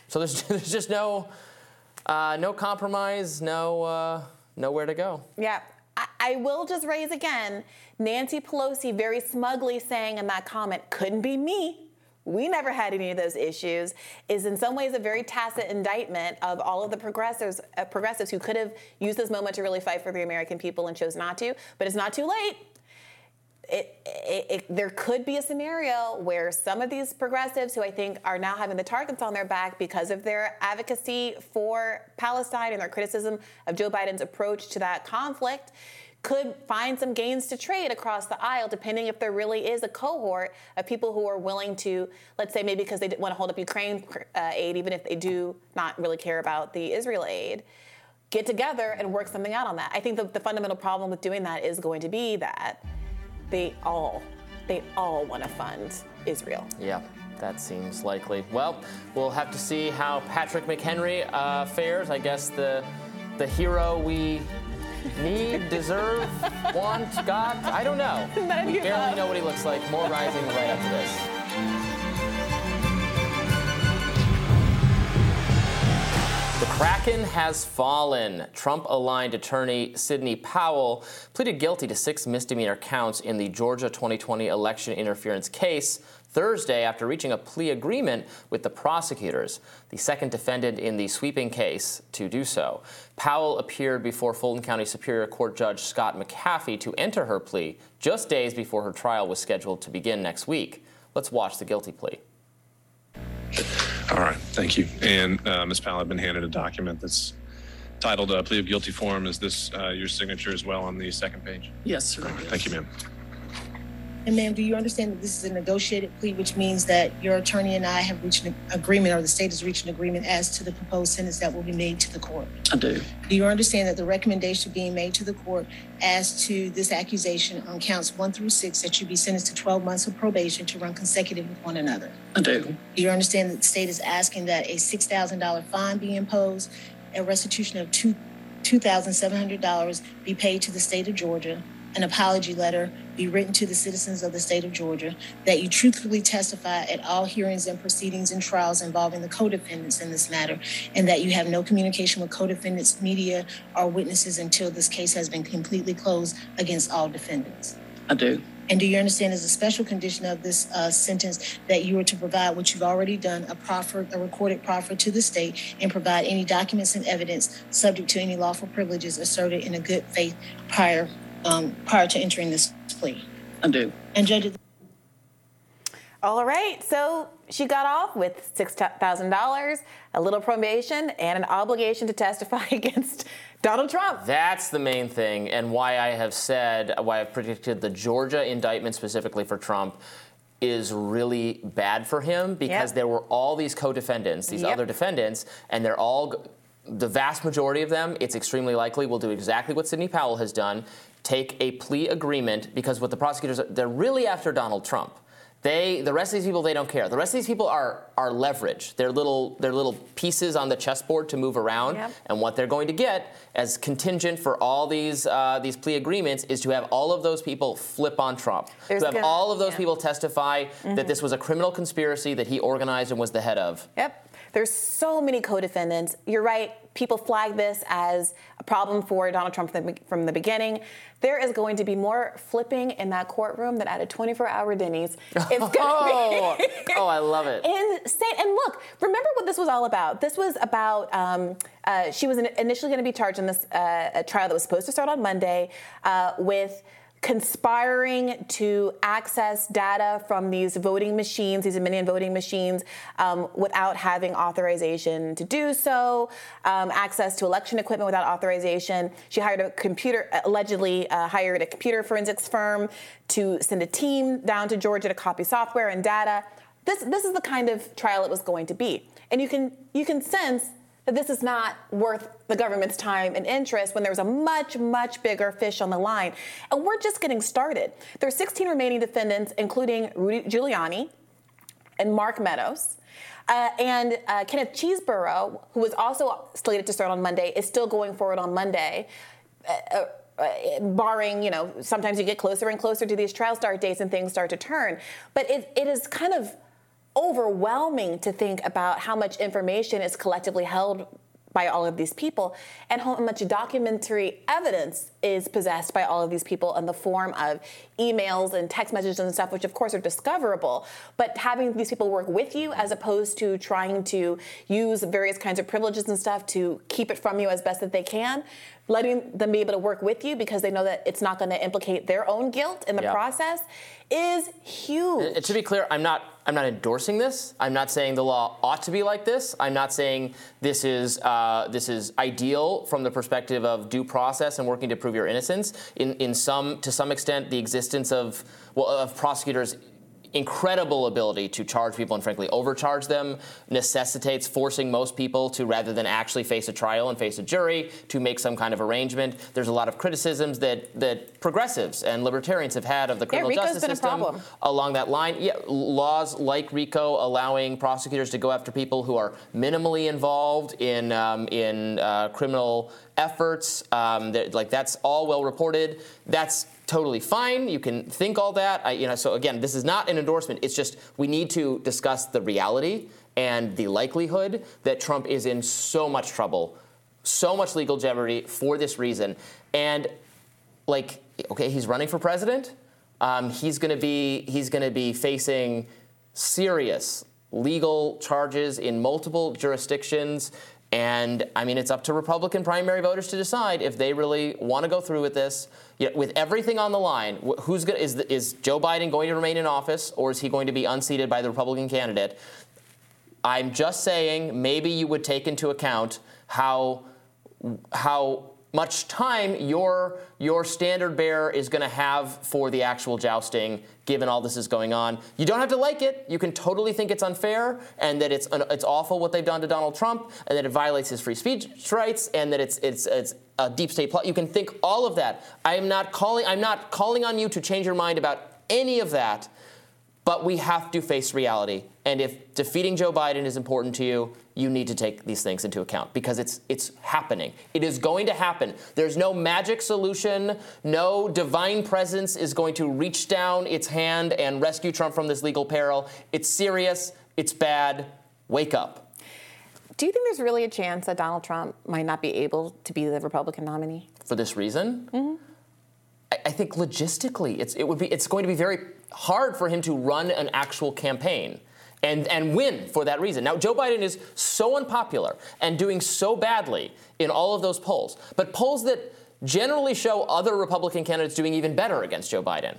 So there's, there's just no, uh, no compromise, no, uh, nowhere to go. Yeah. I, I will just raise again Nancy Pelosi very smugly saying in that comment, couldn't be me. We never had any of those issues, is in some ways a very tacit indictment of all of the progressives, uh, progressives who could have used this moment to really fight for the American people and chose not to. But it's not too late. It, it, it, there could be a scenario where some of these progressives who I think are now having the targets on their back because of their advocacy for Palestine and their criticism of Joe Biden's approach to that conflict could find some gains to trade across the aisle, depending if there really is a cohort of people who are willing to, let's say, maybe because they want to hold up Ukraine uh, aid, even if they do not really care about the Israel aid, get together and work something out on that. I think the, the fundamental problem with doing that is going to be that they all, they all want to fund Israel. Yeah, that seems likely. Well, we'll have to see how Patrick McHenry uh, fares. I guess the the hero we need, deserve, want, got. I don't know. None we barely know what he looks like. More rising right after this. The Kraken has fallen. Trump aligned attorney Sidney Powell pleaded guilty to six misdemeanor counts in the Georgia 2020 election interference case Thursday after reaching a plea agreement with the prosecutors, the second defendant in the sweeping case to do so. Powell appeared before Fulton County Superior Court Judge Scott McAfee to enter her plea just days before her trial was scheduled to begin next week. Let's watch the guilty plea. All right, thank you. And uh, Ms. Powell, I've been handed a document that's titled uh, plea of guilty form. Is this uh, your signature as well on the second page? Yes, sir. Thank you, ma'am. And ma'am, do you understand that this is a negotiated plea, which means that your attorney and I have reached an agreement, or the state has reached an agreement as to the proposed sentence that will be made to the court? I do. Do you understand that the recommendation being made to the court as to this accusation on counts one through six, that you be sentenced to 12 months of probation to run consecutive with one another? I do. Do you understand that the state is asking that a $6,000 fine be imposed, a restitution of two $2,700 be paid to the state of Georgia, an apology letter be written to the citizens of the state of Georgia, that you truthfully testify at all hearings and proceedings and trials involving the co-defendants in this matter, and that you have no communication with co-defendants, media, or witnesses until this case has been completely closed against all defendants. I do. And do you understand as a special condition of this uh, sentence that you are to provide what you've already done, a proffer, a recorded proffer to the state, and provide any documents and evidence subject to any lawful privileges asserted in a good faith prior um, prior to entering this plea? I do. And judges. All right, so she got off with $6,000, a little probation, and an obligation to testify against Donald Trump. That's the main thing, and why I have said, why I've predicted the Georgia indictment specifically for Trump is really bad for him because Yep. there were all these co-defendants, these Yep. other defendants, and they're all the vast majority of them. It's extremely likely will do exactly what Sidney Powell has done: take a plea agreement because what the prosecutors they're really after Donald Trump. They, the rest of these people, they don't care. The rest of these people are are leverage. They're little, they're little pieces on the chessboard to move around. Yep. And what they're going to get as contingent for all these uh, these plea agreements is to have all of those people flip on Trump. There's to have gonna- all of those yeah. people testify Mm-hmm. that this was a criminal conspiracy that he organized and was the head of. Yep. There's so many co-defendants. You're right. People flag this as a problem for Donald Trump from the, from the beginning. There is going to be more flipping in that courtroom than at a 24-hour Denny's. It's going to Oh, be oh, I love it. insane. And look, remember what this was all about. This was about um, uh, she was initially going to be charged in this uh, a trial that was supposed to start on Monday uh, with conspiring to access data from these voting machines, these Dominion voting machines, um, without having authorization to do so, um, access to election equipment without authorization. She hired a computer, allegedly uh, hired a computer forensics firm to send a team down to Georgia to copy software and data. This, this is the kind of trial it was going to be. And you can, you can sense that this is not worth the government's time and interest when there's a much, much bigger fish on the line. And we're just getting started. There are 16 remaining defendants, including Rudy Giuliani and Mark Meadows. Uh, and uh, Kenneth Chesebro, who was also slated to start on Monday, is still going forward on Monday. Uh, uh, barring, you know, sometimes you get closer and closer to these trial start dates and things start to turn. But it, it is kind of overwhelming to think about how much information is collectively held by all of these people and how much documentary evidence is possessed by all of these people in the form of emails and text messages and stuff, which of course are discoverable. But having these people work with you as opposed to trying to use various kinds of privileges and stuff to keep it from you as best that they can, letting them be able to work with you because they know that it's not going to implicate their own guilt in the process is huge. And to be clear, I'm not I'm not endorsing this. I'm not saying the law ought to be like this. I'm not saying this is uh, this is ideal from the perspective of due process and working to prove your innocence. In in some to some extent, the existence of well of prosecutors. Incredible ability to charge people and frankly overcharge them necessitates forcing most people to rather than actually face a trial and face a jury to make some kind of arrangement. There's a lot of criticisms that that progressives and libertarians have had of the criminal RICO's justice system along that line. Yeah, laws like RICO allowing prosecutors to go after people who are minimally involved in um, in uh, criminal efforts. Um, that- like that's all well reported. That's totally fine. You can think all that. I, you know, so again, this is not an endorsement. It's just we need to discuss the reality and the likelihood that Trump is in so much trouble, so much legal jeopardy for this reason. And like, okay, he's running for president. Um, he's going to be he's going to be facing serious legal charges in multiple jurisdictions. And I mean, it's up to Republican primary voters to decide if they really want to go through with this. With everything on the line, who's going is, the, is Joe Biden going to remain in office, or is he going to be unseated by the Republican candidate? I'm just saying maybe you would take into account how how much time your your standard bearer is going to have for the actual jousting given all this is going on. You don't have to like it. You can totally think it's unfair and that it's it's awful what they've done to Donald Trump and that it violates his free speech rights and that it's it's it's a deep state plot. You can think all of that. I am not calling I'm not calling on you to change your mind about any of that but we have to face reality. And if defeating Joe Biden is important to you, you need to take these things into account because it's it's happening. It is going to happen. There's no magic solution. No divine presence is going to reach down its hand and rescue Trump from this legal peril. It's serious. It's bad. Wake up. Do you think there's really a chance that Donald Trump might not be able to be the Republican nominee? For this reason, I, I think logistically, it's it would be it's going to be very hard for him to run an actual campaign and, and win for that reason. Now, Joe Biden is so unpopular and doing so badly in all of those polls, but polls that generally show other Republican candidates doing even better against Joe Biden.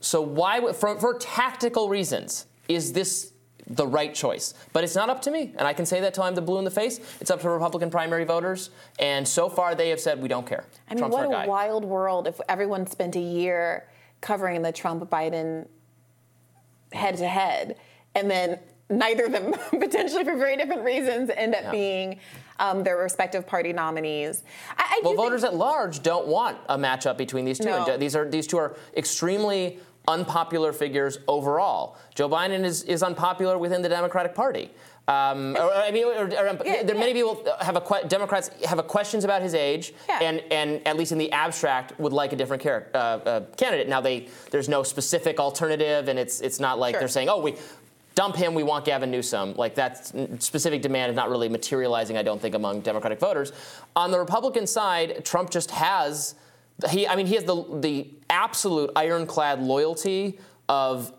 So, why, for, for tactical reasons, is this the right choice? But it's not up to me, and I can say that till I'm the blue in the face. It's up to Republican primary voters, and so far they have said we don't care. I mean, Trump's what a guy. wild world if everyone spent a year covering the Trump Biden head to head, and then neither of them, potentially for very different reasons, end up Yeah. being um, their respective party nominees. I, I Well, voters at large don't want a matchup between these two. No. And these are these two are extremely unpopular figures overall. Joe Biden is, is unpopular within the Democratic Party. Um, or, I mean, or, or, Yeah, there, many people have a Democrats have a questions about his age, Yeah. and and at least in the abstract would like a different uh, uh, candidate. Now they there's no specific alternative, and it's it's not like Sure. they're saying, oh, we dump him, we want Gavin Newsom. Like that specific demand is not really materializing, I don't think, among Democratic voters. On the Republican side, Trump just has he. I mean, he has the the absolute ironclad loyalty of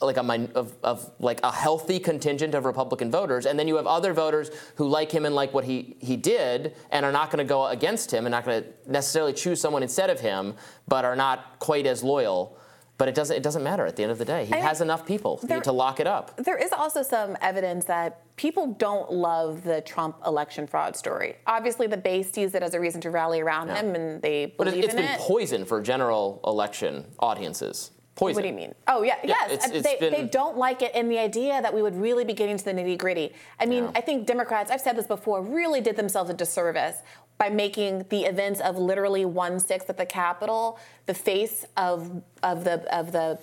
like a of, of like a healthy contingent of Republican voters, and then you have other voters who like him and like what he he did, and are not going to go against him and not going to necessarily choose someone instead of him, but are not quite as loyal. But it doesn't it doesn't matter at the end of the day. He I- has enough people there- to lock it up. There is also some evidence that people don't love the Trump election fraud story. Obviously, the base sees it as a reason to rally around Yeah. him, and they believe But it, it's in been it. poison for general election audiences. Poison. What do you mean? Oh yeah, Yeah, yes. it's- it's they, been- they don't like it, and the idea that we would really be getting to the nitty gritty. I mean, Yeah. I think Democrats. I've said this before. Really did themselves a disservice by making the events of literally one sixth at the Capitol the face of of the of the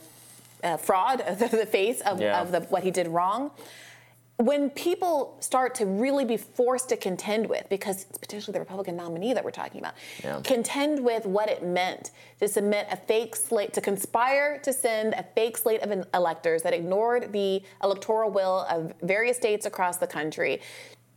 uh, fraud, the, face of, Yeah. of the what he did wrong. When people start to really be forced to contend with, because it's potentially the Republican nominee that we're talking about, Yeah. contend with what it meant to submit a fake slate, to conspire to send a fake slate of electors that ignored the electoral will of various states across the country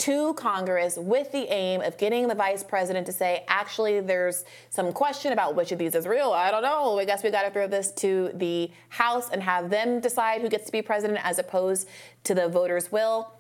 to Congress with the aim of getting the vice president to say, actually, there's some question about which of these is real. I don't know. I guess we got to throw this to the House and have them decide who gets to be president as opposed to the voters' will.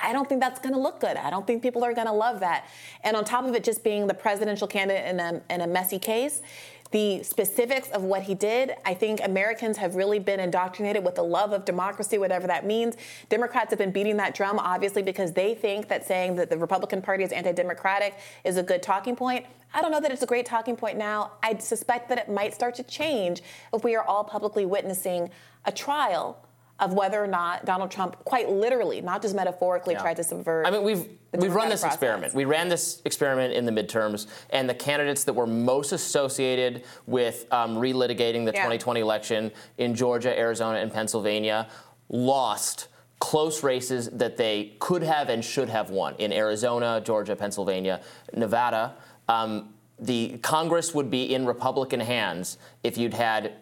I don't think that's going to look good. I don't think people are going to love that. And on top of it just being the presidential candidate in a, in a messy case, the specifics of what he did, I think Americans have really been indoctrinated with the love of democracy, whatever that means. Democrats have been beating that drum, obviously, because they think that saying that the Republican Party is anti democratic is a good talking point. I don't know that it's a great talking point now. I suspect that it might start to change if we are all publicly witnessing a trial of whether or not Donald Trump, quite literally, not just metaphorically, Yeah. tried to subvert. I mean, we've we've run this process. experiment. We ran this experiment in the midterms, and the candidates that were most associated with um, relitigating the Yeah. 2020 election in Georgia, Arizona, and Pennsylvania lost close races that they could have and should have won in Arizona, Georgia, Pennsylvania, Nevada. Um, the Congress would be in Republican hands if you'd had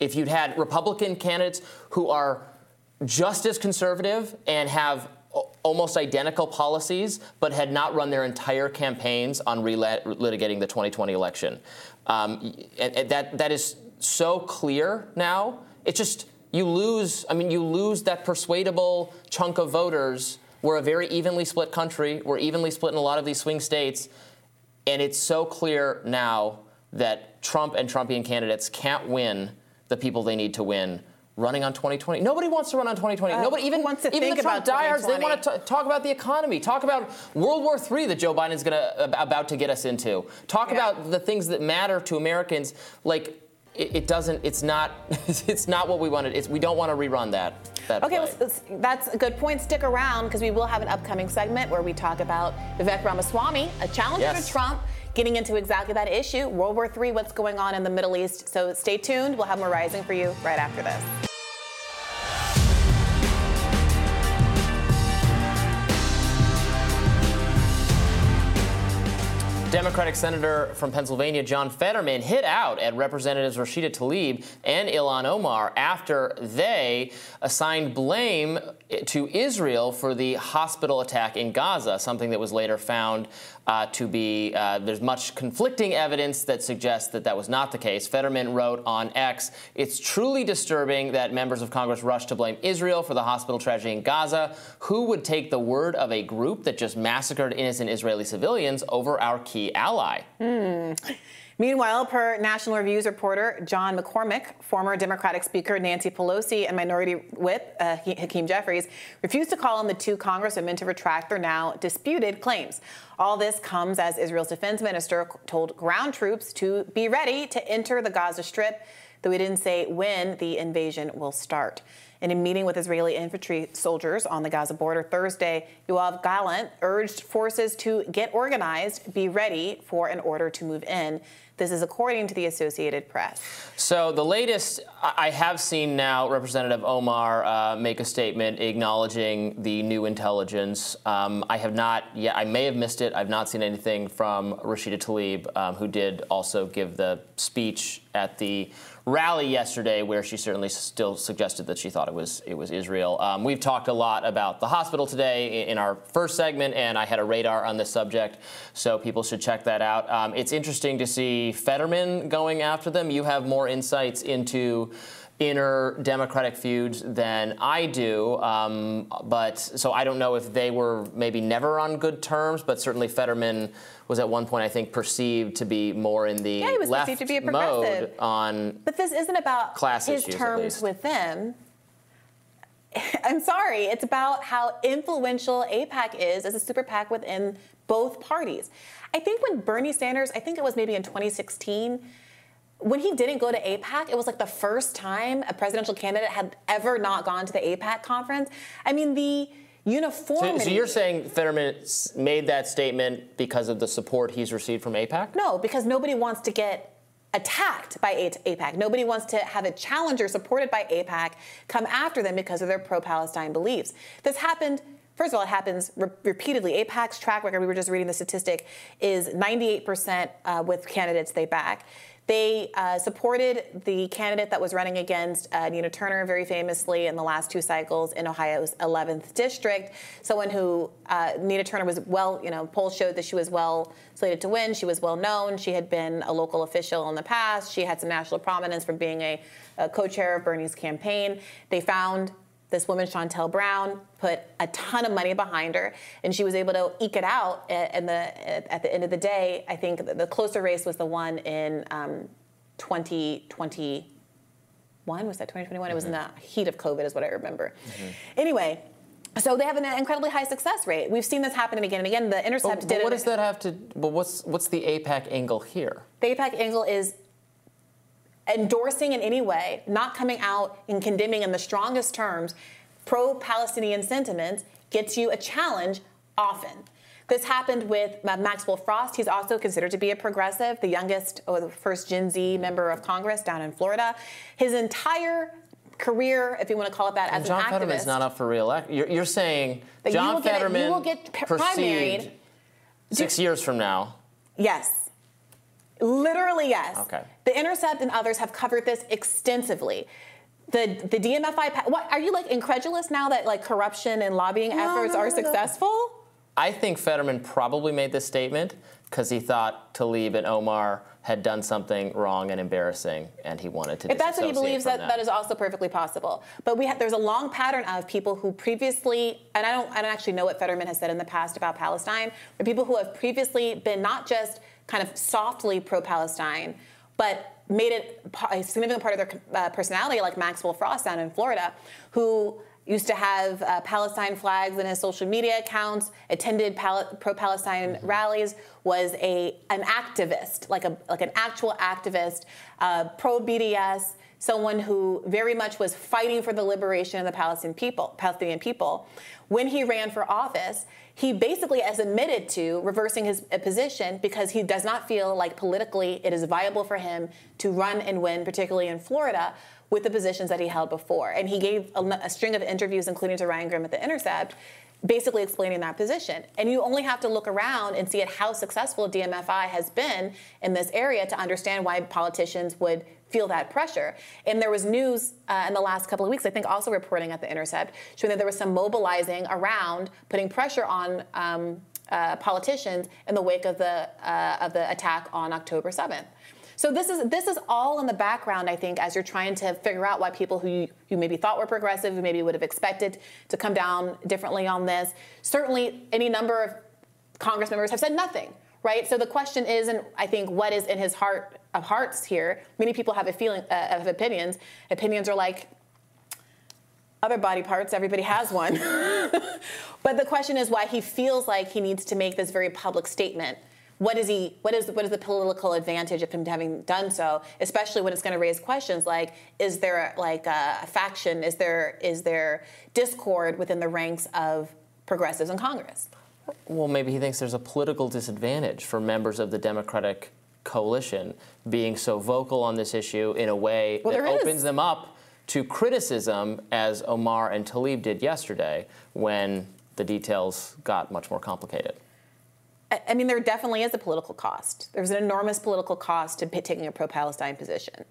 if you'd had Republican candidates who are just as conservative and have almost identical policies, but had not run their entire campaigns on relitigating the 2020 election. Um, and, and that that is so clear now. It's just you lose. I mean, you lose that persuadable chunk of voters. We're a very evenly split country. We're evenly split in a lot of these swing states, and it's so clear now that Trump and Trumpian candidates can't win the people they need to win running on 2020. Nobody wants to run on 2020. Uh, Nobody even wants to even think the Trump about diehards. They want to talk about the economy. Talk about World War III that Joe Biden's going to about to get us into. Talk Yeah. about the things that matter to Americans. Like it, it doesn't. It's not. It's not what we wanted. It's we don't want to rerun that. That Okay, well, that's a good point. Stick around because we will have an upcoming segment where we talk about Vivek Ramaswamy, a challenger Yes. to Trump, getting into exactly that issue, World War III, what's going on in the Middle East. So stay tuned. We'll have more rising for you right after this. Democratic Senator from Pennsylvania John Fetterman hit out at Representatives Rashida Tlaib and Ilhan Omar after they assigned blame to Israel for the hospital attack in Gaza, something that was later found uh, to be, uh, there's much conflicting evidence that suggests that that was not the case. Fetterman wrote on X, it's truly disturbing that members of Congress rush to blame Israel for the hospital tragedy in Gaza. Who would take the word of a group that just massacred innocent Israeli civilians over our key ally? Meanwhile, per National Review's reporter John McCormack, former Democratic Speaker Nancy Pelosi and Minority Whip uh, Hakeem Jeffries refused to call on the two congresswomen to retract their now disputed claims. All this comes as Israel's defense minister told ground troops to be ready to enter the Gaza Strip, though he didn't say when the invasion will start. In a meeting with Israeli infantry soldiers on the Gaza border Thursday, Yoav Gallant urged forces to get organized, be ready for an order to move in. This is according to the Associated Press. So the latest, I have seen now Representative Omar uh, make a statement acknowledging the new intelligence. Um, I have not yet, I may have missed it. I've not seen anything from Rashida Tlaib, um, who did also give the speech at the rally yesterday, where she certainly still suggested that she thought it was it was Israel. Um, we've talked a lot about the hospital today in, in our first segment, and I had a radar on this subject, so people should check that out. Um, it's interesting to see Fetterman going after them. You have more insights into inner Democratic feuds than I do. Um, but so I don't know if they were maybe never on good terms, but certainly Fetterman was at one point, I think, perceived to be more in the Yeah, he was left perceived to be a mode progressive. on. But this isn't about Class his issues, terms with them. I'm sorry, it's about how influential AIPAC is as a super PAC within both parties. I think when Bernie Sanders, I think it was maybe in 2016, when he didn't go to AIPAC, it was like the first time a presidential candidate had ever not gone to the AIPAC conference. I mean, the uniformity. so you're saying Fetterman made that statement because of the support he's received from AIPAC? No, because nobody wants to get attacked by AIPAC. Nobody wants to have a challenger supported by AIPAC come after them because of their pro Palestine beliefs. This happened. First of all, it happens re- repeatedly. AIPAC's track record, we were just reading the statistic, is 98% uh, with candidates they back. They uh, supported the candidate that was running against uh, Nina Turner very famously in the last two cycles in Ohio's 11th district. Someone who uh, Nina Turner was well, you know, polls showed that she was well slated to win. She was well known. She had been a local official in the past. She had some national prominence from being a, a co-chair of Bernie's campaign. They found this woman, Shontel Brown, put a ton of money behind her, and she was able to eke it out. And the at the end of the day, I think the closer race was the one in um, 2021. Was that 2021? It was in the heat of COVID, is what I remember. Anyway. So they have an incredibly high success rate. We've seen this happen again and again. The Intercept But, did but what it. does that have to? But what's what's the AIPAC angle here? The AIPAC angle is endorsing in any way, not coming out and condemning in the strongest terms pro Palestinian sentiments, gets you a challenge often. This happened with Maxwell Frost. He's also considered to be a progressive, the youngest or the first Gen Z member of Congress down in Florida. His entire career, if you want to call it that, as John an activist. Fetterman's not up for reelection. You're, you're saying That you John will get you Fetterman will get primaried. six years from now Yes. Literally, yes. Okay. The Intercept and others have covered this extensively. The the DMFI. What are you like incredulous now that like corruption and lobbying No, efforts no, are no, no. successful? I think Fetterman probably made this statement because he thought Tlaib and Omar had done something wrong and embarrassing, and he wanted to. If that's what he believes, from that, that is also perfectly possible. But we ha- there's a long pattern of people who previously, and I don't, I don't actually know what Fetterman has said in the past about Palestine, but people who have previously been not just kind of softly pro-Palestine, but made it a significant part of their uh, personality, like Maxwell Frost down in Florida, who used to have uh, Palestine flags in his social media accounts, attended pal- pro-Palestine rallies, was a an activist, like a like an actual activist, uh, pro-BDS, someone who very much was fighting for the liberation of the Palestinian people. Palestinian people. When he ran for office, he basically has admitted to reversing his position because he does not feel like politically it is viable for him to run and win, particularly in Florida, with the positions that he held before. And he gave a, a string of interviews, including to Ryan Grim at The Intercept, basically explaining that position. And you only have to look around and see at how successful DMFI has been in this area to understand why politicians would feel that pressure. And there was news uh, in the last couple of weeks, I think also reporting at The Intercept, showing that there was some mobilizing around putting pressure on um, uh, politicians in the wake of the, uh, of the attack on October 7th. So this is this is all in the background, I think, as you're trying to figure out why people who you, you maybe thought were progressive, who maybe would have expected to come down differently on this. Certainly, any number of Congress members have said nothing, right? So the question is, and I think what is in his heart of hearts here. Many people have a feeling uh, opinions. Opinions are like other body parts. Everybody has one. but the question is why he feels like he needs to make this very public statement. What is he? What is what is the political advantage of him having done so? Especially when it's going to raise questions like: Is there like a faction? Is there is there discord within the ranks of progressives in Congress? Well, maybe he thinks there's a political disadvantage for members of the Democratic coalition being so vocal on this issue in a way Well, that is. opens them up to criticism, as Omar and Tlaib did yesterday when the details got much more complicated. I mean, there definitely is a political cost. There's an enormous political cost to taking a pro-Palestine position.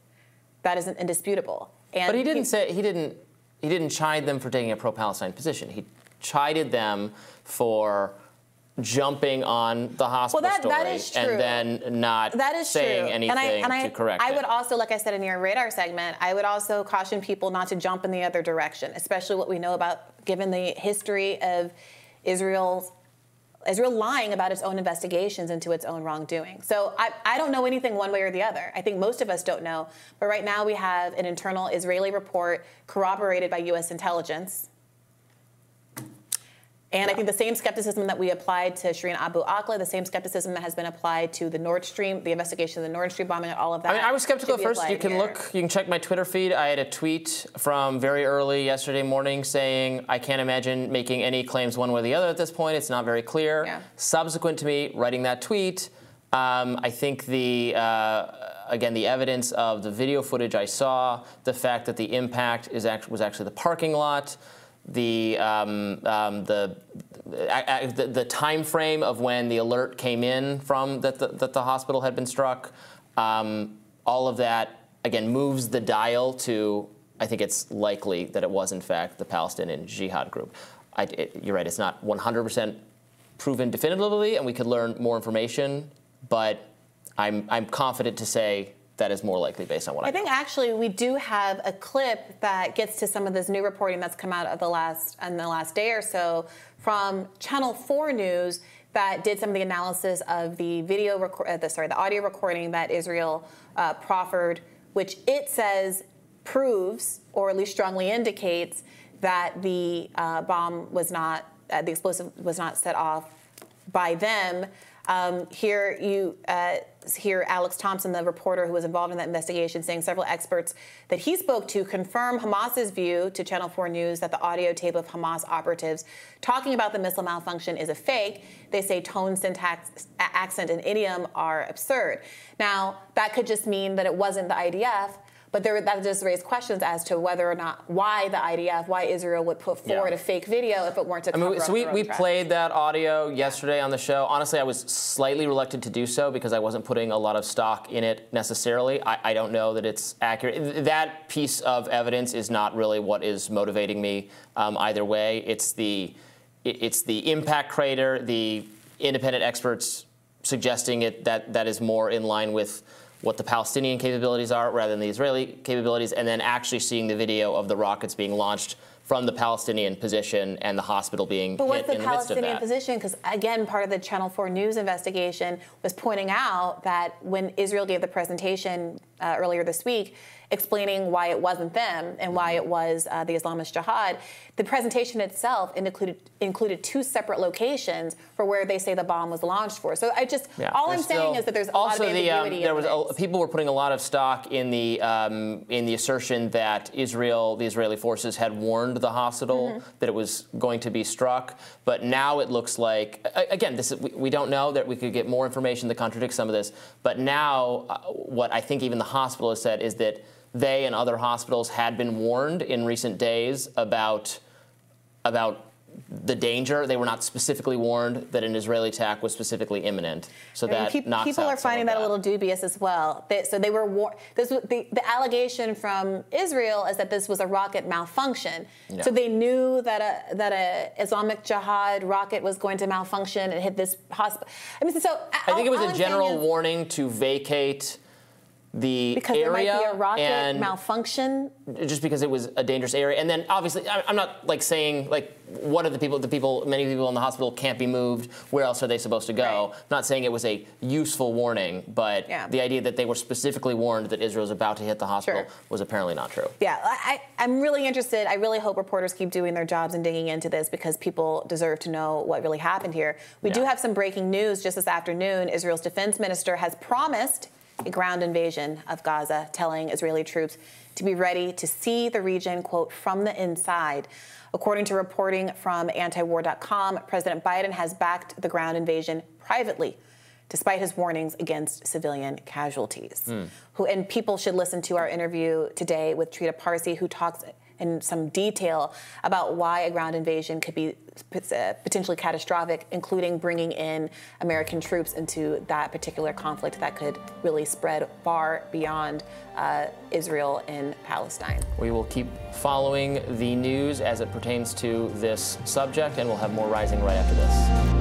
That isn't indisputable. And But he didn't say he didn't he didn't chide them for taking a pro-Palestine position. He chided them for jumping on the hospital that- story that is true. and then not That is saying true. anything and I, and I, to correct I it. would also, like I said in your radar segment, I would also caution people not to jump in the other direction, especially what we know about, given the history of Israel's Israel lying about its own investigations into its own wrongdoing. So I, I don't know anything one way or the other. I think most of us don't know. But right now we have an internal Israeli report corroborated by U.S. intelligence. And I think the same skepticism that we applied to Shireen Abu Akleh, the same skepticism that has been applied to the Nord Stream, the investigation of the Nord Stream bombing, and all of that. I mean, I was skeptical at first. You can here. look, you can check my Twitter feed. I had a tweet from very early yesterday morning saying, I can't imagine making any claims one way or the other at this point. It's not very clear. Yeah. Subsequent to me writing that tweet, um, I think the, uh, again, the evidence of the video footage I saw, the fact that the impact is act- was actually the parking lot, the, um, um, the, the, the time frame of when the alert came in from that the, that the hospital had been struck, um, all of that again moves the dial to. I think it's likely that it was in fact the Palestinian Jihad group. I, it, you're right; it's not 100% proven definitively, and we could learn more information. But I'm I'm confident to say that is more likely based on what I, I think actually we do have a clip that gets to some of this new reporting that's come out of the last in the last day or so from Channel 4 News that did some of the analysis of the video record, uh, the, sorry, the audio recording that Israel uh, proffered, which it says proves or at least strongly indicates that the uh, bomb was not uh, the explosive was not set off by them. Um, here you uh, hear Alex Thompson, the reporter who was involved in that investigation, saying several experts that he spoke to confirm Hamas's view to Channel 4 News that the audio tape of Hamas operatives talking about the missile malfunction is a fake. They say tone, syntax, accent, and idiom are absurd. Now, that could just mean that it wasn't the IDF. But there, that just raised questions as to whether or not why the IDF, why Israel would put forward Yeah. a fake video if it weren't to I cover mean, so up we, we played that audio yesterday on the show. Honestly, I was slightly reluctant to do so because I wasn't putting a lot of stock in it necessarily. I, I don't know that it's accurate. That piece of evidence is not really what is motivating me um, either way. It's the it- it's the impact crater, the independent experts suggesting it that that is more in line with what the Palestinian capabilities are rather than the Israeli capabilities, and then actually seeing the video of the rockets being launched from the Palestinian position and the hospital being But hit what's the in the midst of Palestinian that. position? Because again, part of the Channel 4 News investigation was pointing out that when Israel gave the presentation uh, earlier this week, explaining why it wasn't them and why it was uh, the Islamist Jihad, the presentation itself included included two separate locations for where they say the bomb was launched for. So I just Yeah, all I'm there's saying is that there's a also lot of the, um, there was a, people were putting a lot of stock in the um, in the assertion that Israel, the Israeli forces, had warned the hospital Mm-hmm. that it was going to be struck. But now it looks like again, this is, we, we don't know that we could get more information that contradicts some of this. But now, uh, what I think even the hospital has said is that they and other hospitals had been warned in recent days about about the danger. They were not specifically warned that an Israeli attack was specifically imminent. So I mean, that people are finding of that, a little dubious as well. They, so they were war- this was, the, the allegation from Israel is that this was a rocket malfunction. Yeah. So they knew that a that a Islamic Jihad rocket was going to malfunction and hit this hospital. I mean, so I think it was a general warning to vacate the because there area might be a rocket and malfunction. just because it was a dangerous area. And then obviously, I'm not like saying like what are the people, the people, many people in the hospital can't be moved. Where else are they supposed to go? Right. Not saying it was a useful warning, but Yeah. the idea that they were specifically warned that Israel was about to hit the hospital Sure. was apparently not true. Yeah, I, I'm really interested. I really hope reporters keep doing their jobs and digging into this because people deserve to know what really happened here. We do have some breaking news just this afternoon. Israel's defense minister has promised a ground invasion of Gaza, telling Israeli troops to be ready to see the region, quote, from the inside. According to reporting from antiwar.com, President Biden has backed the ground invasion privately despite his warnings against civilian casualties. Hmm. Who and people should listen to our interview today with Trita Parsi, who talks in some detail about why a ground invasion could be uh, potentially catastrophic, including bringing in American troops into that particular conflict that could really spread far beyond uh, Israel and Palestine. We will keep following the news as it pertains to this subject, and we'll have more rising right after this.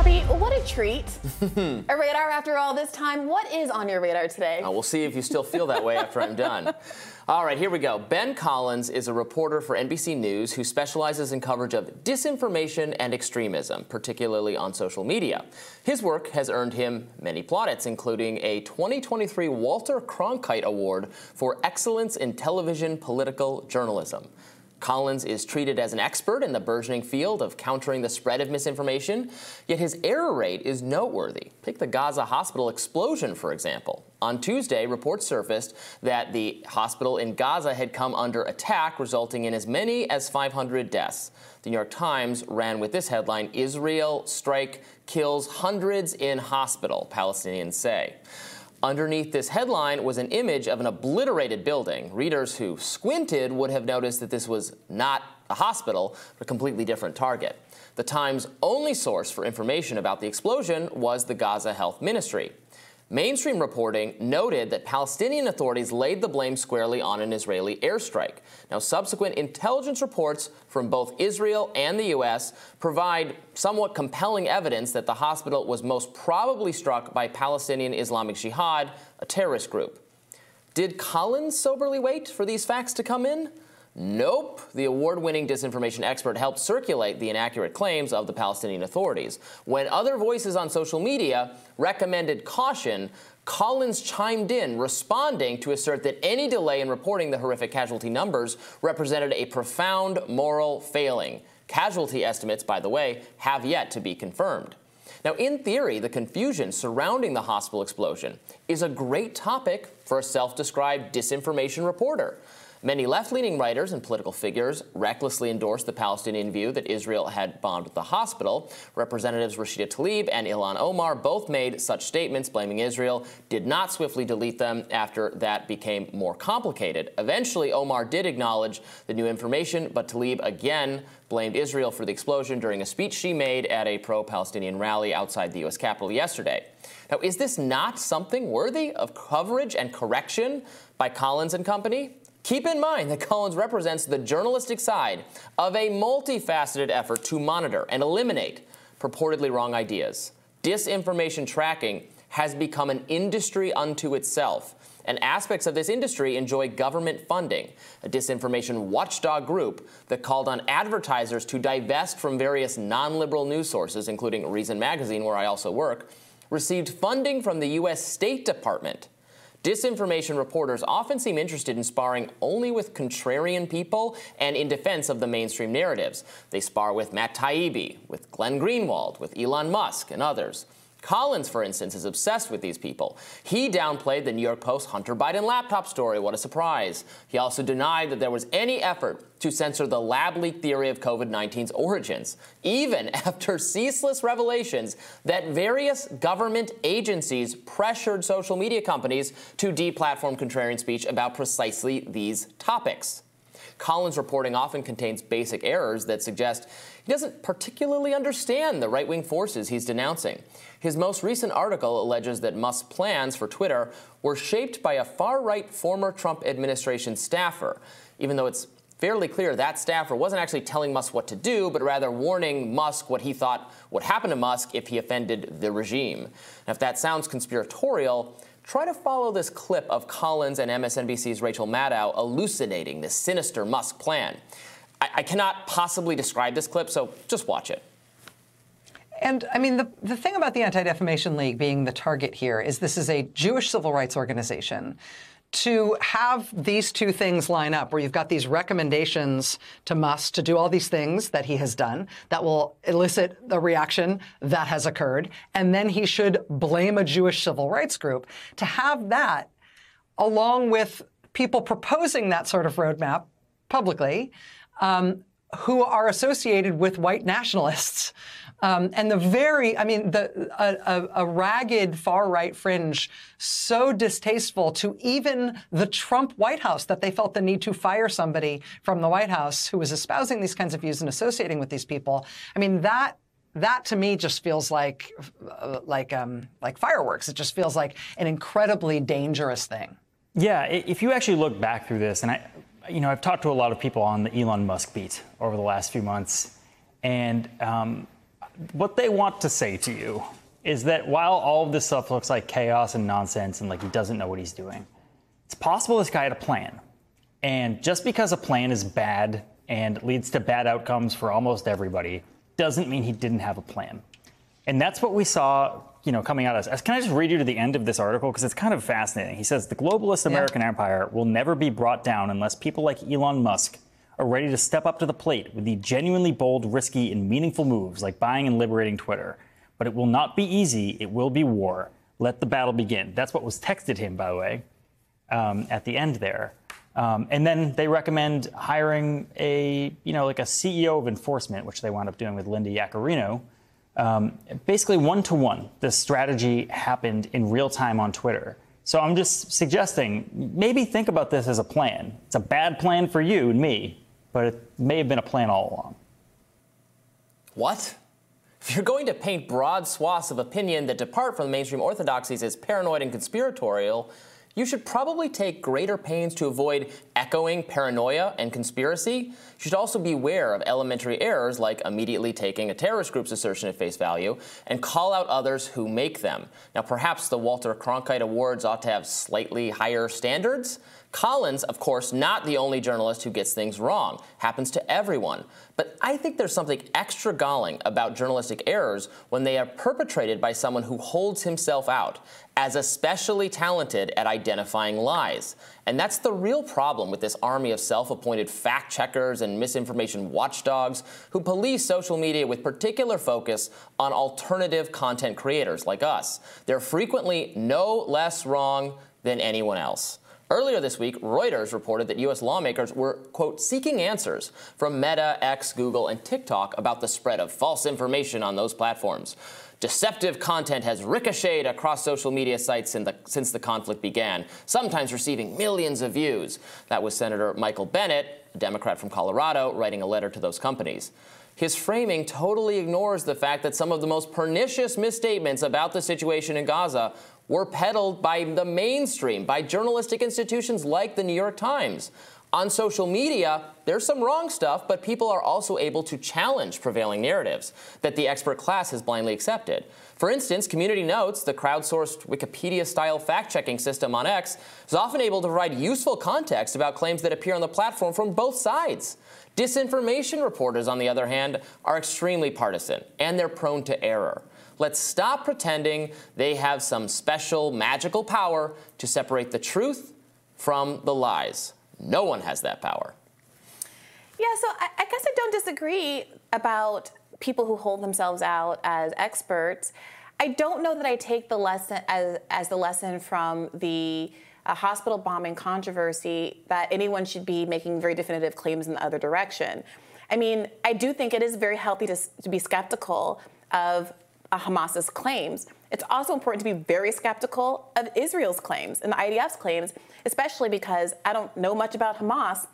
Robby, what a treat. a radar after all this time. What is on your radar today? Uh, we'll see if you still feel that way after I'm done. All right, here we go. Ben Collins is a reporter for NBC News who specializes in coverage of disinformation and extremism, particularly on social media. His work has earned him many plaudits, including a 2023 Walter Cronkite Award for Excellence in Television Political Journalism. Collins is treated as an expert in the burgeoning field of countering the spread of misinformation, yet his error rate is noteworthy. Take the Gaza hospital explosion, for example. On Tuesday, reports surfaced that the hospital in Gaza had come under attack, resulting in as many as 500 deaths. The New York Times ran with this headline Israel strike kills hundreds in hospital, Palestinians say. Underneath this headline was an image of an obliterated building. Readers who squinted would have noticed that this was not a hospital, but a completely different target. The Times' only source for information about the explosion was the Gaza Health Ministry. Mainstream reporting noted that Palestinian authorities laid the blame squarely on an Israeli airstrike. Now, subsequent intelligence reports from both Israel and the U.S. provide somewhat compelling evidence that the hospital was most probably struck by Palestinian Islamic Jihad, a terrorist group. Did Collins soberly wait for these facts to come in? Nope. The award winning disinformation expert helped circulate the inaccurate claims of the Palestinian authorities. When other voices on social media recommended caution, Collins chimed in, responding to assert that any delay in reporting the horrific casualty numbers represented a profound moral failing. Casualty estimates, by the way, have yet to be confirmed. Now, in theory, the confusion surrounding the hospital explosion is a great topic for a self described disinformation reporter. Many left leaning writers and political figures recklessly endorsed the Palestinian view that Israel had bombed the hospital. Representatives Rashida Tlaib and Ilhan Omar both made such statements blaming Israel, did not swiftly delete them after that became more complicated. Eventually, Omar did acknowledge the new information, but Tlaib again blamed Israel for the explosion during a speech she made at a pro Palestinian rally outside the U.S. Capitol yesterday. Now, is this not something worthy of coverage and correction by Collins and Company? Keep in mind that Collins represents the journalistic side of a multifaceted effort to monitor and eliminate purportedly wrong ideas. Disinformation tracking has become an industry unto itself, and aspects of this industry enjoy government funding. A disinformation watchdog group that called on advertisers to divest from various non liberal news sources, including Reason Magazine, where I also work, received funding from the U.S. State Department Disinformation reporters often seem interested in sparring only with contrarian people and in defense of the mainstream narratives. They spar with Matt Taibbi, with Glenn Greenwald, with Elon Musk, and others. Collins, for instance, is obsessed with these people. He downplayed the New York Post Hunter Biden laptop story. What a surprise. He also denied that there was any effort to censor the lab leak theory of COVID 19's origins, even after ceaseless revelations that various government agencies pressured social media companies to deplatform contrarian speech about precisely these topics. Collins' reporting often contains basic errors that suggest he doesn't particularly understand the right wing forces he's denouncing. His most recent article alleges that Musk's plans for Twitter were shaped by a far right former Trump administration staffer, even though it's fairly clear that staffer wasn't actually telling Musk what to do, but rather warning Musk what he thought would happen to Musk if he offended the regime. If that sounds conspiratorial, try to follow this clip of Collins and MSNBC's Rachel Maddow elucidating this sinister Musk plan. I, I cannot possibly describe this clip, so just watch it. And I mean, the, the thing about the Anti Defamation League being the target here is this is a Jewish civil rights organization. To have these two things line up, where you've got these recommendations to Musk to do all these things that he has done that will elicit the reaction that has occurred, and then he should blame a Jewish civil rights group, to have that along with people proposing that sort of roadmap publicly um, who are associated with white nationalists. Um, and the very, I mean, the a, a, a ragged far right fringe so distasteful to even the Trump White House that they felt the need to fire somebody from the White House who was espousing these kinds of views and associating with these people. I mean, that that to me just feels like uh, like um, like fireworks. It just feels like an incredibly dangerous thing. Yeah, if you actually look back through this, and I, you know, I've talked to a lot of people on the Elon Musk beat over the last few months, and um, what they want to say to you is that while all of this stuff looks like chaos and nonsense and like he doesn't know what he's doing, it's possible this guy had a plan. And just because a plan is bad and leads to bad outcomes for almost everybody doesn't mean he didn't have a plan. And that's what we saw, you know, coming out of this. Can I just read you to the end of this article because it's kind of fascinating. He says the globalist American yeah. empire will never be brought down unless people like Elon Musk are ready to step up to the plate with the genuinely bold, risky, and meaningful moves like buying and liberating Twitter. But it will not be easy. It will be war. Let the battle begin. That's what was texted him, by the way, um, at the end there. Um, and then they recommend hiring a, you know, like a CEO of enforcement, which they wound up doing with Linda Yaccarino. Um, basically, one to one, this strategy happened in real time on Twitter. So I'm just suggesting maybe think about this as a plan. It's a bad plan for you and me, but it may have been a plan all along. What? If you're going to paint broad swaths of opinion that depart from the mainstream orthodoxies as paranoid and conspiratorial, you should probably take greater pains to avoid echoing paranoia and conspiracy. You should also beware of elementary errors like immediately taking a terrorist group's assertion at face value and call out others who make them. Now, perhaps the Walter Cronkite Awards ought to have slightly higher standards. Collins, of course, not the only journalist who gets things wrong. Happens to everyone. But I think there's something extra galling about journalistic errors when they are perpetrated by someone who holds himself out as especially talented at identifying lies. And that's the real problem with this army of self appointed fact checkers and misinformation watchdogs who police social media with particular focus on alternative content creators like us. They're frequently no less wrong than anyone else. Earlier this week, Reuters reported that U.S. lawmakers were, quote, seeking answers from Meta, X, Google, and TikTok about the spread of false information on those platforms. Deceptive content has ricocheted across social media sites the, since the conflict began, sometimes receiving millions of views. That was Senator Michael Bennet, a Democrat from Colorado, writing a letter to those companies. His framing totally ignores the fact that some of the most pernicious misstatements about the situation in Gaza were peddled by the mainstream, by journalistic institutions like the New York Times. On social media, there's some wrong stuff, but people are also able to challenge prevailing narratives that the expert class has blindly accepted. For instance, Community Notes, the crowdsourced Wikipedia style fact checking system on X, is often able to provide useful context about claims that appear on the platform from both sides. Disinformation reporters, on the other hand, are extremely partisan and they're prone to error. Let's stop pretending they have some special magical power to separate the truth from the lies. No one has that power. Yeah, so I, I guess I don't disagree about people who hold themselves out as experts. I don't know that I take the lesson as, as the lesson from the uh, hospital bombing controversy that anyone should be making very definitive claims in the other direction. I mean, I do think it is very healthy to, to be skeptical of Uh, Hamas's claims. It's also important to be very skeptical of Israel's claims and the IDF's claims, especially because I don't know much about Hamas,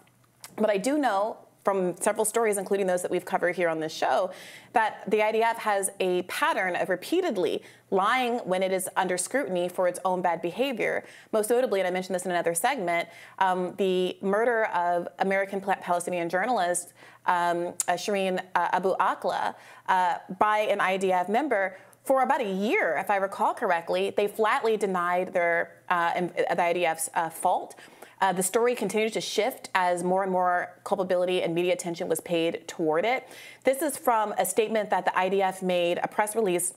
but I do know from several stories, including those that we've covered here on this show, that the IDF has a pattern of repeatedly lying when it is under scrutiny for its own bad behavior. Most notably, and I mentioned this in another segment, um, the murder of American Palestinian journalist um, uh, Shireen uh, Abu Akleh uh, by an IDF member for about a year, if I recall correctly, they flatly denied their uh, the IDF's uh, fault. Uh, the story continued to shift as more and more culpability and media attention was paid toward it. This is from a statement that the IDF made, a press release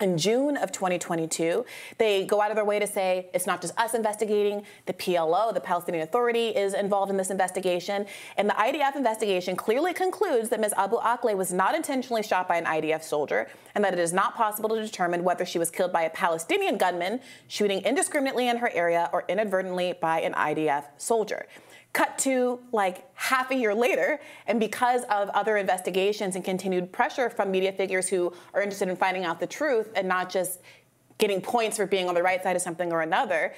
in June of 2022, they go out of their way to say it's not just us investigating. The PLO, the Palestinian Authority, is involved in this investigation. And the IDF investigation clearly concludes that Ms. Abu Akleh was not intentionally shot by an IDF soldier and that it is not possible to determine whether she was killed by a Palestinian gunman shooting indiscriminately in her area or inadvertently by an IDF soldier. Cut to like half a year later, and because of other investigations and continued pressure from media figures who are interested in finding out the truth and not just getting points for being on the right side of something or another,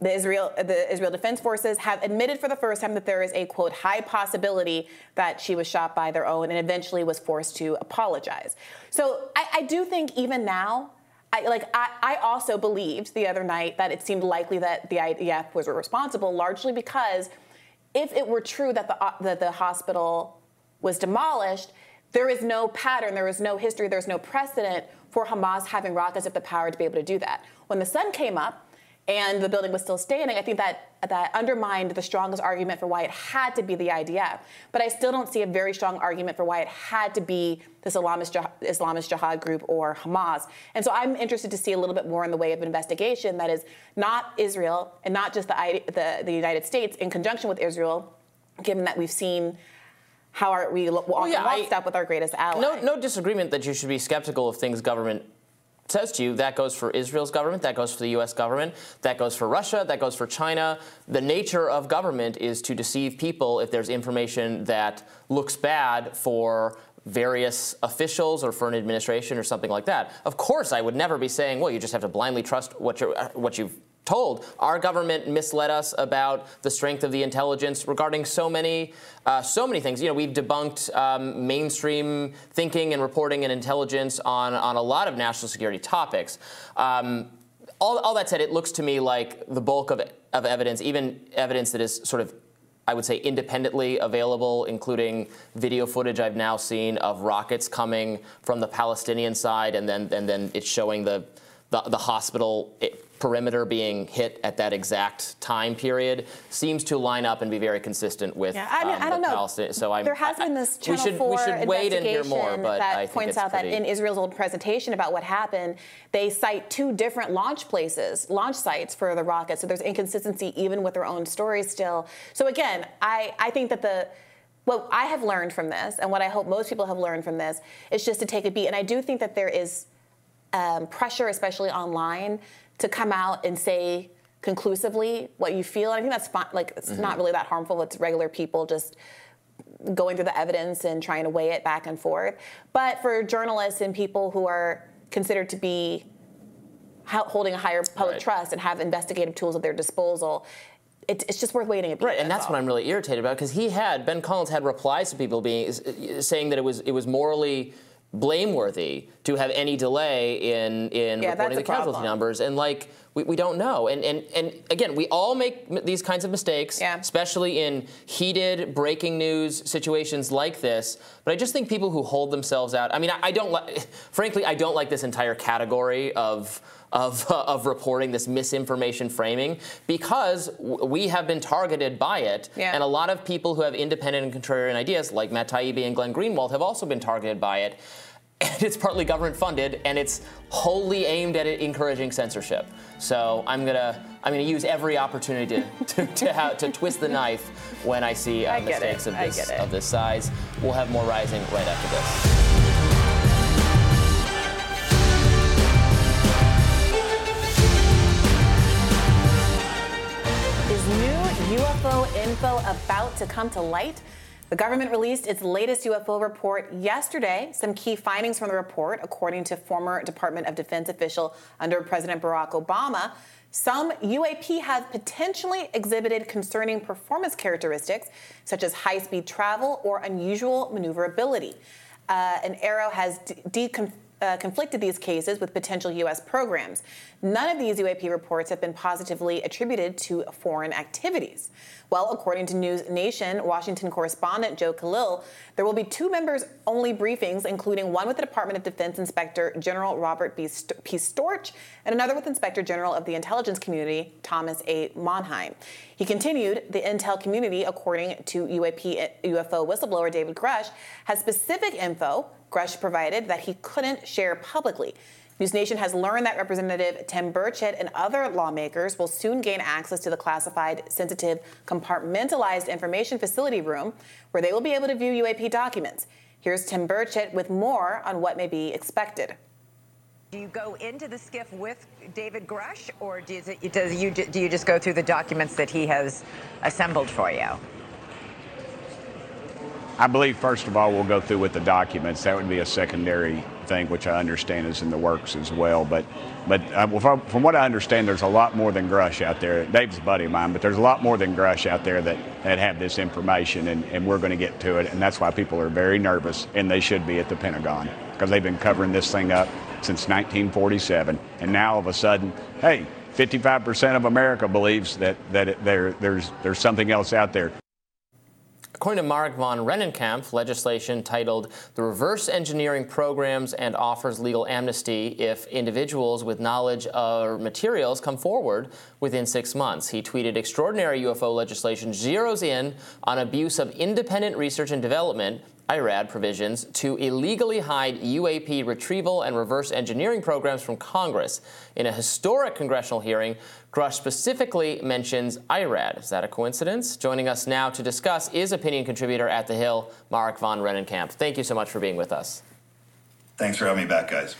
the Israel, the Israel Defense Forces have admitted for the first time that there is a quote high possibility that she was shot by their own and eventually was forced to apologize. So I, I do think even now, I, like I, I, also believed the other night that it seemed likely that the IDF was responsible, largely because if it were true that the, uh, that the hospital was demolished, there is no pattern, there is no history, there's no precedent for Hamas having rockets of the power to be able to do that. When the sun came up, and the building was still standing, I think that that undermined the strongest argument for why it had to be the IDF. But I still don't see a very strong argument for why it had to be this Islamist jihad, Islamist jihad group or Hamas. And so I'm interested to see a little bit more in the way of investigation that is not Israel and not just the, the, the United States in conjunction with Israel, given that we've seen how are we walk well, yeah, lockstep with our greatest ally. No, no disagreement that you should be skeptical of things government says to you that goes for Israel's government, that goes for the US government, that goes for Russia, that goes for China. The nature of government is to deceive people if there's information that looks bad for various officials or for an administration or something like that. Of course, I would never be saying, well, you just have to blindly trust what, you're, what you've told. Our government misled us about the strength of the intelligence regarding so many, uh, so many things. You know, we've debunked um, mainstream thinking and reporting and intelligence on, on a lot of national security topics. Um, all, all that said, it looks to me like the bulk of, of evidence, even evidence that is sort of I would say independently available, including video footage I've now seen of rockets coming from the Palestinian side, and then and then it's showing the the, the hospital perimeter being hit at that exact time period seems to line up and be very consistent with yeah, I mean, um, I don't know. Palestinian. So I'm, there has been this Channel we should, 4 we should wait and hear more, but that I points out pretty... that in Israel's old presentation about what happened, they cite two different launch places, launch sites for the rockets. So there's inconsistency even with their own stories still. So again, I, I think that the what I have learned from this, and what I hope most people have learned from this, is just to take a beat. And I do think that there is um, pressure, especially online, to come out and say conclusively what you feel. And I think that's fine. Like it's Mm-hmm. not really that harmful. It's regular people just going through the evidence and trying to weigh it back and forth. But for journalists and people who are considered to be holding a higher public Right. trust and have investigative tools at their disposal, it's just worth waiting a bit. Right, and that's what I'm really irritated about because he had Ben Collins had replies to people being saying that it was it was morally blameworthy to have any delay in in Yeah, reporting the casualty problem. numbers. And like we, we don't know. And, and and again we all make m- these kinds of mistakes especially in heated breaking news situations like this. But I just think people who hold themselves out I mean I, I don't like frankly I don't like this entire category of of, of reporting this misinformation framing because we have been targeted by it. Yeah. and a lot of people who have independent and contrarian ideas like Matt Taibbi and Glenn Greenwald have also been targeted by it. And it's partly government funded and it's wholly aimed at it encouraging censorship. So I'm gonna I'm gonna use every opportunity to to, to, to twist the knife when I see uh, I it. mistakes of this of this size. We'll have more rising right after this UFO info about to come to light? The government released its latest UFO report yesterday. Some key findings from the report, according to former Department of Defense official under President Barack Obama, some UAP have potentially exhibited concerning performance characteristics, such as high speed travel or unusual maneuverability. Uh, an AARO has de- uh, conflicted these cases with potential U.S. programs. None of these UAP reports have been positively attributed to foreign activities. Well, according to News Nation, Washington correspondent Joe Khalil, there will be two members only briefings, including one with the Department of Defense Inspector General Robert B. St- P. Storch and another with Inspector General of the Intelligence Community Thomas A. Monheim. He continued, the intel community, according to UAP UFO whistleblower David Grusch, has specific info Grusch provided that he couldn't share publicly. News Nation has learned that Representative Tim Burchett and other lawmakers will soon gain access to the classified, sensitive, compartmentalized information facility room where they will be able to view UAP documents. Here's Tim Burchett with more on what may be expected. Do you go into the SCIF with David Grusch, or does, it, does you do you just go through the documents that he has assembled for you? I believe, first of all, we'll go through with the documents. That would be a secondary thing, which I understand is in the works as well. But, but uh, from, from what I understand, there's a lot more than Grusch out there. Dave's a buddy of mine, but there's a lot more than Grusch out there that, that have this information, and, and we're going to get to it. And that's why people are very nervous, and they should be at the Pentagon, because they've been covering this thing up since 1947. And now, all of a sudden, hey, 55% of America believes that, that it, there, there's, there's something else out there. According to Mark von Rennenkampff, legislation titled The Reverse Engineering Programs and offers legal amnesty if individuals with knowledge of materials come forward within six months. He tweeted Extraordinary UFO legislation zeroes in on abuse of independent research and development. IRAD provisions to illegally hide UAP retrieval and reverse engineering programs from Congress. In a historic congressional hearing, Grusch specifically mentions IRAD. Is that a coincidence? Joining us now to discuss is opinion contributor at The Hill, Mark von Rennenkampff. Thank you so much for being with us. Thanks for having me back, guys.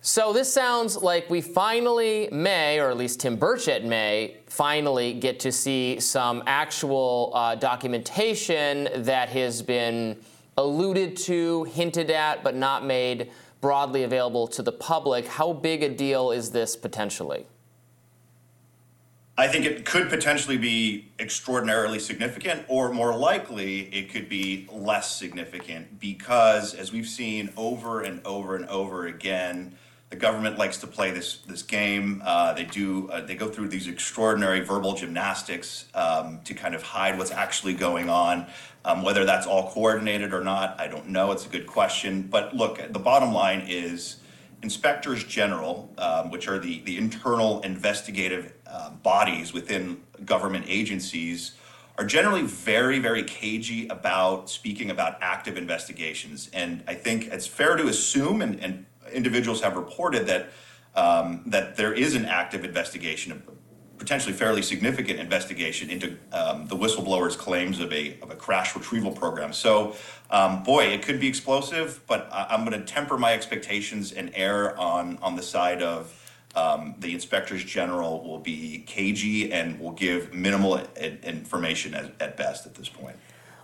So this sounds like we finally may, or at least Tim Burchett may, finally get to see some actual uh, documentation that has been alluded to, hinted at, but not made broadly available to the public. How big a deal is this potentially? I think it could potentially be extraordinarily significant, or more likely, it could be less significant because, as we've seen over and over and over again, the government likes to play this this game. Uh, they do. Uh, they go through these extraordinary verbal gymnastics um, to kind of hide what's actually going on. Um, whether that's all coordinated or not, I don't know. It's a good question. But look, the bottom line is inspectors general, um, which are the, the internal investigative uh, bodies within government agencies, are generally very, very cagey about speaking about active investigations. And I think it's fair to assume, and, and individuals have reported that um, that there is an active investigation, a potentially fairly significant investigation into um, the whistleblower's claims of a of a crash retrieval program. So, um, boy, it could be explosive, but I, I'm going to temper my expectations and err on on the side of um, the inspectors general will be cagey and will give minimal information at, at best at this point.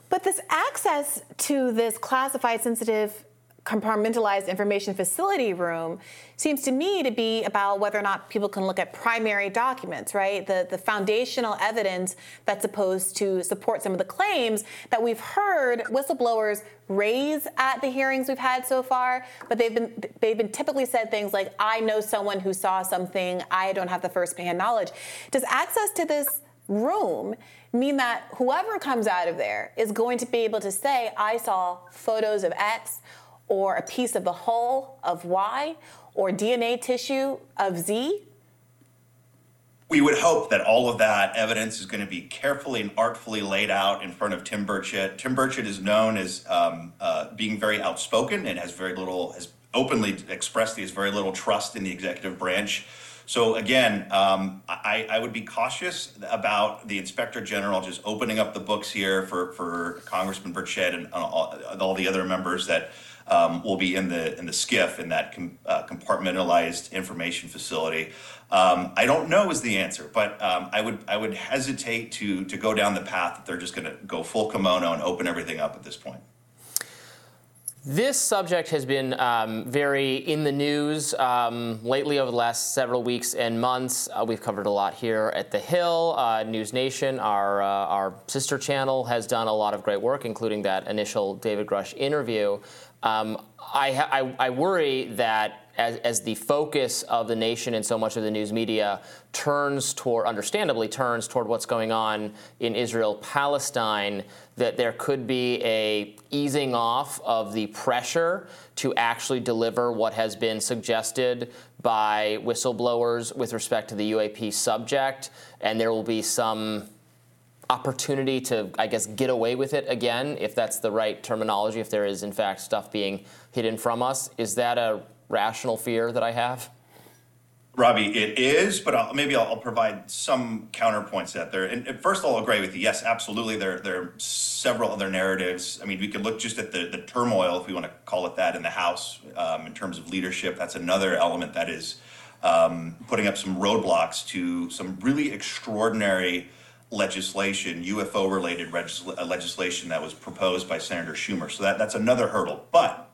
But this access to this classified, sensitive, compartmentalized information facility room seems to me to be about whether or not people can look at primary documents, right? The, the foundational evidence that's supposed to support some of the claims that we've heard whistleblowers raise at the hearings we've had so far, but they've been they've been typically said things like, I know someone who saw something, I don't have the first-hand knowledge. Does access to this room mean that whoever comes out of there is going to be able to say, I saw photos of X or a piece of the hull of Y or DNA tissue of Z? We would hope that all of that evidence is going to be carefully and artfully laid out in front of Tim Burchett. Tim Burchett is known as um, uh, being very outspoken and has very little, has openly expressed he has very little trust in the executive branch. So again, um, I, I would be cautious about the inspector general just opening up the books here for, for Congressman Burchett and all, and all the other members that um, will be in the in the SCIF in that com, uh, compartmentalized information facility. Um, I don't know is the answer, but um, I would I would hesitate to to go down the path that they're just going to go full kimono and open everything up at this point. This subject has been um, very in the news um, lately over the last several weeks and months. Uh, we've covered a lot here at The Hill. Uh, News Nation, our, uh, our sister channel, has done a lot of great work, including that initial David Grusch interview. Um, I, I, I worry that as, as the focus of the nation and so much of the news media turns toward, understandably, turns toward what's going on in Israel Palestine, that there could be a easing off of the pressure to actually deliver what has been suggested by whistleblowers with respect to the UAP subject, and there will be some opportunity to, I guess, get away with it again, if that's the right terminology, if there is, in fact, stuff being hidden from us. Is that a rational fear that I have? Robby, it is, but I'll, maybe I'll, I'll provide some counterpoints to that there. And, and first, I'll agree with you. Yes, absolutely. There, there are several other narratives. I mean, we could look just at the, the turmoil, if we want to call it that, in the House um, in terms of leadership. That's another element that is um, putting up some roadblocks to some really extraordinary legislation, UFO related regis- legislation that was proposed by Senator Schumer. So that, that's another hurdle. But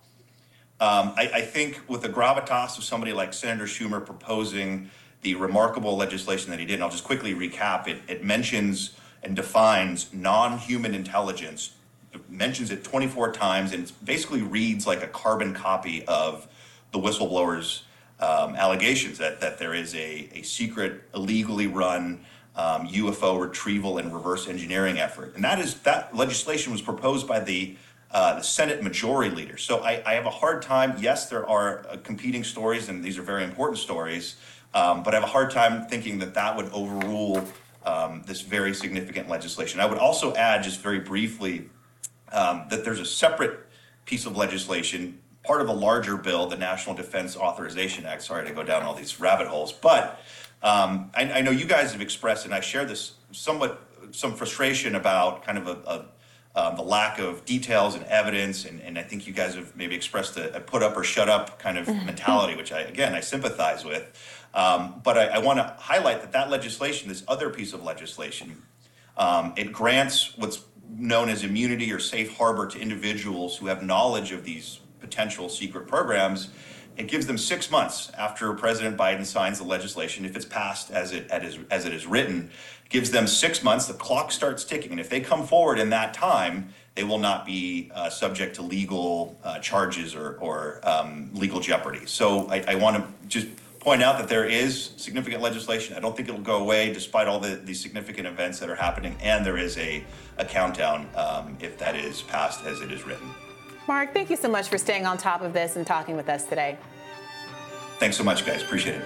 um, I, I, think with the gravitas of somebody like Senator Schumer proposing the remarkable legislation that he did, and I'll just quickly recap it, it mentions and defines non human intelligence, it mentions it 24 times, and it basically reads like a carbon copy of the whistleblower's um, allegations that, that there is a, a secret, illegally run um, UFO retrieval and reverse engineering effort. And that is that legislation was proposed by the uh, the Senate Majority Leader. So I, I, have a hard time. Yes, there are uh, competing stories, and these are very important stories. Um, but I have a hard time thinking that that would overrule um, this very significant legislation. I would also add, just very briefly, um, that there's a separate piece of legislation, part of a larger bill, the National Defense Authorization Act. Sorry to go down all these rabbit holes, but um, I, I, know you guys have expressed, and I share this somewhat some frustration about kind of a, a um, the lack of details and evidence, and, and I think you guys have maybe expressed a, a put up or shut up kind of mentality, which I again I sympathize with. Um, but I, I want to highlight that that legislation, this other piece of legislation, um, it grants what's known as immunity or safe harbor to individuals who have knowledge of these potential secret programs. It gives them six months after President Biden signs the legislation, if it's passed as it as, it is written, gives them six months. The clock starts ticking, and if they come forward in that time, they will not be uh, subject to legal uh, charges or, or um, legal jeopardy. So I, I want to just point out that there is significant legislation. I don't think it'll go away despite all the, the significant events that are happening, and there is a, a countdown um, if that is passed as it is written. Mark, thank you so much for staying on top of this and talking with us today. Thanks so much, guys. Appreciate it.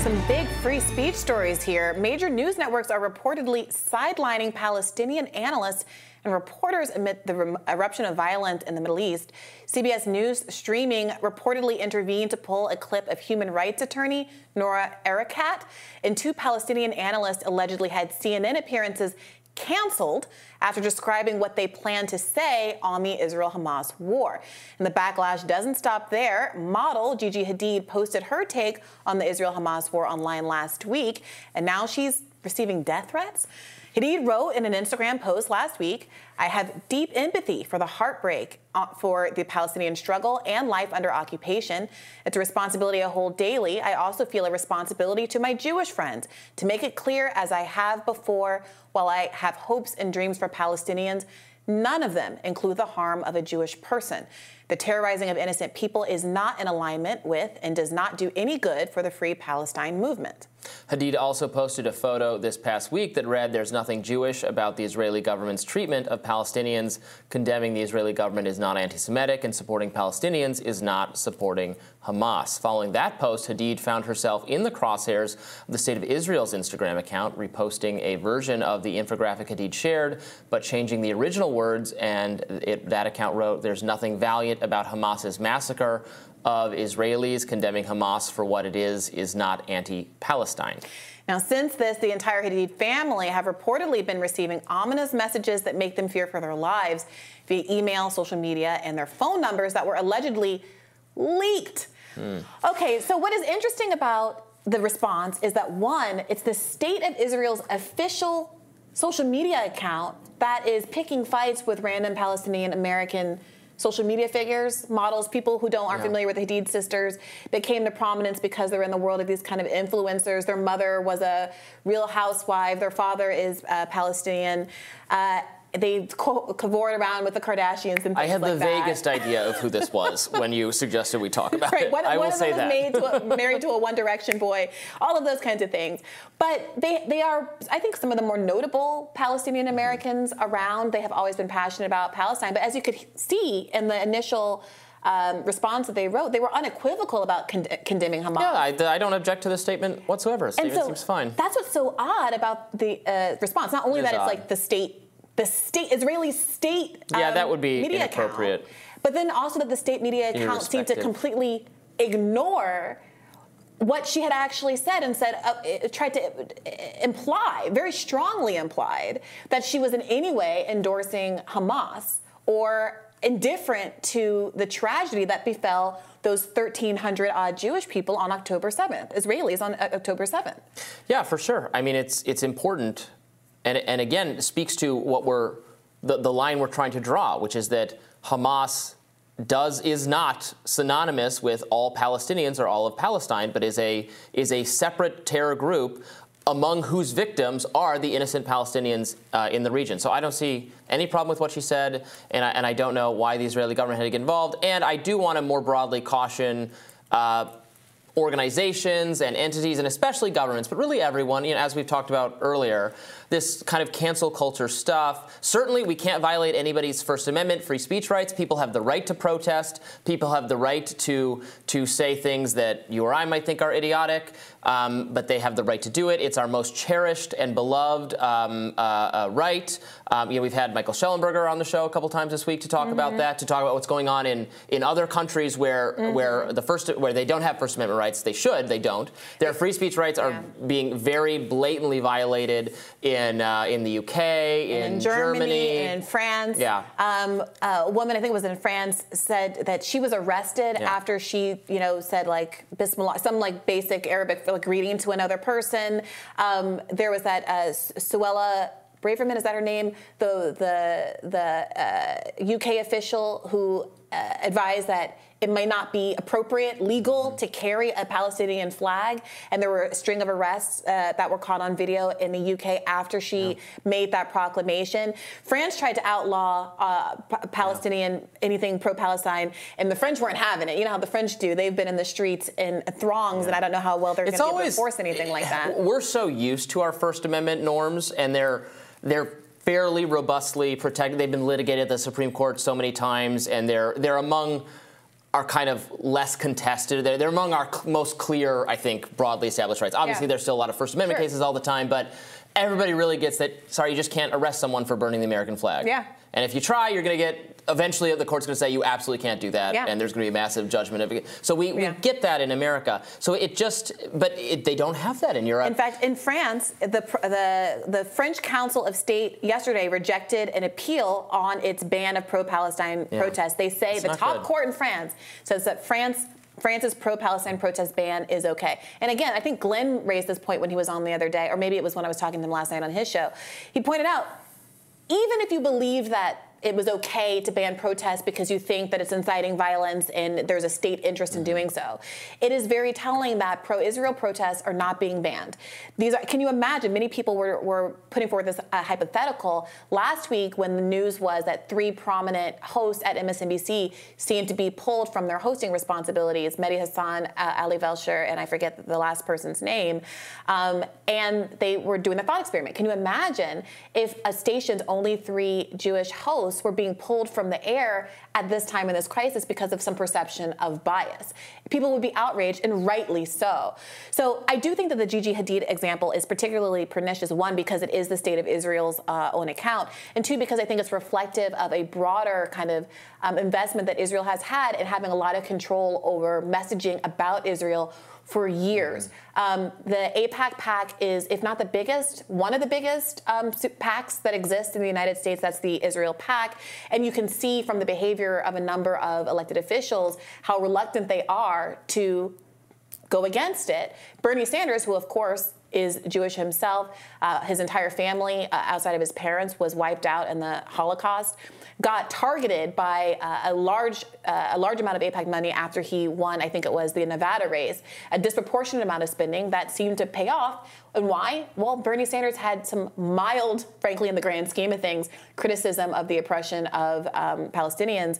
Some big free speech stories here. Major news networks are reportedly sidelining Palestinian analysts and reporters amid the eruption of violence in the Middle East. CBS News streaming reportedly intervened to pull a clip of human rights attorney Noura Erekat, and two Palestinian analysts allegedly had CNN appearances canceled after describing what they plan to say on the Israel Hamas war. And the backlash doesn't stop there. Model Gigi Hadid posted her take on the Israel Hamas war online last week, and now she's receiving death threats. Hadid wrote in an Instagram post last week, I have deep empathy for the heartbreak uh, for the Palestinian struggle and life under occupation. It's a responsibility I hold daily. I also feel a responsibility to my Jewish friends to make it clear, as I have before, while I have hopes and dreams for Palestinians, none of them include the harm of a Jewish person. The terrorizing of innocent people is not in alignment with and does not do any good for the Free Palestine movement. Hadid also posted a photo this past week that read, There's nothing Jewish about the Israeli government's treatment of Palestinians. Condemning the Israeli government is not anti Semitic, and supporting Palestinians is not supporting Hamas. Following that post, Hadid found herself in the crosshairs of the State of Israel's Instagram account, reposting a version of the infographic Hadid shared, but changing the original words. And it, that account wrote, There's nothing valiant about Hamas's massacre of Israelis condemning Hamas for what it is is not anti Palestine. Now, since this, the entire Hadid family have reportedly been receiving ominous messages that make them fear for their lives via email, social media, and their phone numbers that were allegedly leaked. Mm. Okay, so what is interesting about the response is that one, it's the state of Israel's official social media account that is picking fights with random Palestinian American social media figures, models, people who don't aren't yeah. familiar with the Hadid sisters. They came to prominence because they're in the world of these kind of influencers. Their mother was a real housewife. Their father is uh, Palestinian. Uh, they cavorted around with the Kardashians and things like that. I had like the vaguest idea of who this was when you suggested we talk about right. it. One, I one will of say them that. Made to a, married to a One Direction boy, all of those kinds of things. But they, they are, I think, some of the more notable Palestinian Americans around. They have always been passionate about Palestine. But as you could see in the initial um, response that they wrote, they were unequivocal about con- condemning Hamas. Yeah, I, I, don't object to the statement whatsoever. The statement so seems fine. That's what's so odd about the uh, response. Not only it that it's odd. like the state the state Israeli state yeah um, that would be media inappropriate account, but then also that the state media account seemed to completely ignore what she had actually said and said uh, tried to imply very strongly implied that she was in any way endorsing Hamas or indifferent to the tragedy that befell those 1,300 odd Jewish people on October 7th, Israelis on uh, October 7th. Yeah, for sure. I mean, it's it's important and, and again speaks to what we're the, the line we're trying to draw, which is that Hamas does is not synonymous with all Palestinians or all of Palestine, but is a is a separate terror group among whose victims are the innocent Palestinians uh, in the region. So I don't see any problem with what she said, and I, and I don't know why the Israeli government had to get involved. And I do want to more broadly caution. Uh, organizations and entities, and especially governments, but really everyone, you know, as we've talked about earlier, this kind of cancel culture stuff. Certainly, we can't violate anybody's First Amendment free speech rights. People have the right to protest. People have the right to to say things that you or I might think are idiotic, um, but they have the right to do it. It's our most cherished and beloved um, uh, uh, right. Um, you know, we've had Michael Shellenberger on the show a couple times this week to talk mm-hmm. about that, to talk about what's going on in in other countries where mm-hmm. where the first where they don't have First Amendment rights. They should. They don't. Their free speech rights are yeah. being very blatantly violated in in uh, in the UK, in, in Germany, Germany, in France. Yeah. Um, a woman, I think it was in France, said that she was arrested yeah. after she, you know, said like Bismillah, some like basic Arabic like greeting to another person. Um, there was that uh, Suella Braverman, is that her name? The the the uh, UK official who uh, advised that it might not be appropriate, legal to carry a Palestinian flag. And there were a string of arrests uh, that were caught on video in the UK after she yeah. made that proclamation. France tried to outlaw uh, p- Palestinian yeah. anything pro-Palestine, and the French weren't having it. You know how the French do; they've been in the streets in throngs, yeah. and I don't know how well they're going to enforce anything like that. We're so used to our First Amendment norms, and they're they're fairly robustly protected. They've been litigated at the Supreme Court so many times, and they're they're among are kind of less contested. They're, they're among our cl- most clear, I think, broadly established rights. Obviously, yeah. there's still a lot of First Amendment sure. cases all the time, but everybody really gets that. Sorry, you just can't arrest someone for burning the American flag. Yeah. And if you try, you're going to get eventually the court's going to say you absolutely can't do that, Yeah. and there's going to be a massive judgment. Of it. So we, we get that in America. So it just, but it, they don't have that in Europe. In fact, in France, the, the, the French Council of State yesterday rejected an appeal on its ban of pro Palestine Yeah. protests. They say It's the top good. court in France says that France. France's pro-Palestine protest ban is okay. And again, I think Glenn raised this point when he was on the other day, or maybe it was when I was talking to him last night on his show. He pointed out, even if you believe that it was okay to ban protests because you think that it's inciting violence and there's a state interest in doing so. It is very telling that pro-Israel protests are not being banned. These are, can you imagine? Many people were, were putting forward this uh, hypothetical last week when the news was that three prominent hosts at MSNBC seemed to be pulled from their hosting responsibilities: Mehdi Hasan, uh, Ali Velshi, and I forget the last person's name. Um, and they were doing the thought experiment. Can you imagine if a station's only three Jewish hosts were being pulled from the air at this time in this crisis because of some perception of bias? People would be outraged, and rightly so. So I do think that the Gigi Hadid example is particularly pernicious. One, because it is the state of Israel's uh, own account, and two, because I think it's reflective of a broader kind of um, investment that Israel has had in having a lot of control over messaging about Israel for years. Um, the AIPAC PAC is, if not the biggest, one of the biggest um, PACs that exist in the United States. That's the Israel PAC. And you can see from the behavior of a number of elected officials how reluctant they are to go against it. Bernie Sanders, who of course is Jewish himself, uh, his entire family uh, outside of his parents was wiped out in the Holocaust, got targeted by uh, a large uh, a large amount of AIPAC money after he won. I think it was the Nevada race, a disproportionate amount of spending that seemed to pay off. And why? Well, Bernie Sanders had some mild, frankly, in the grand scheme of things, criticism of the oppression of um, Palestinians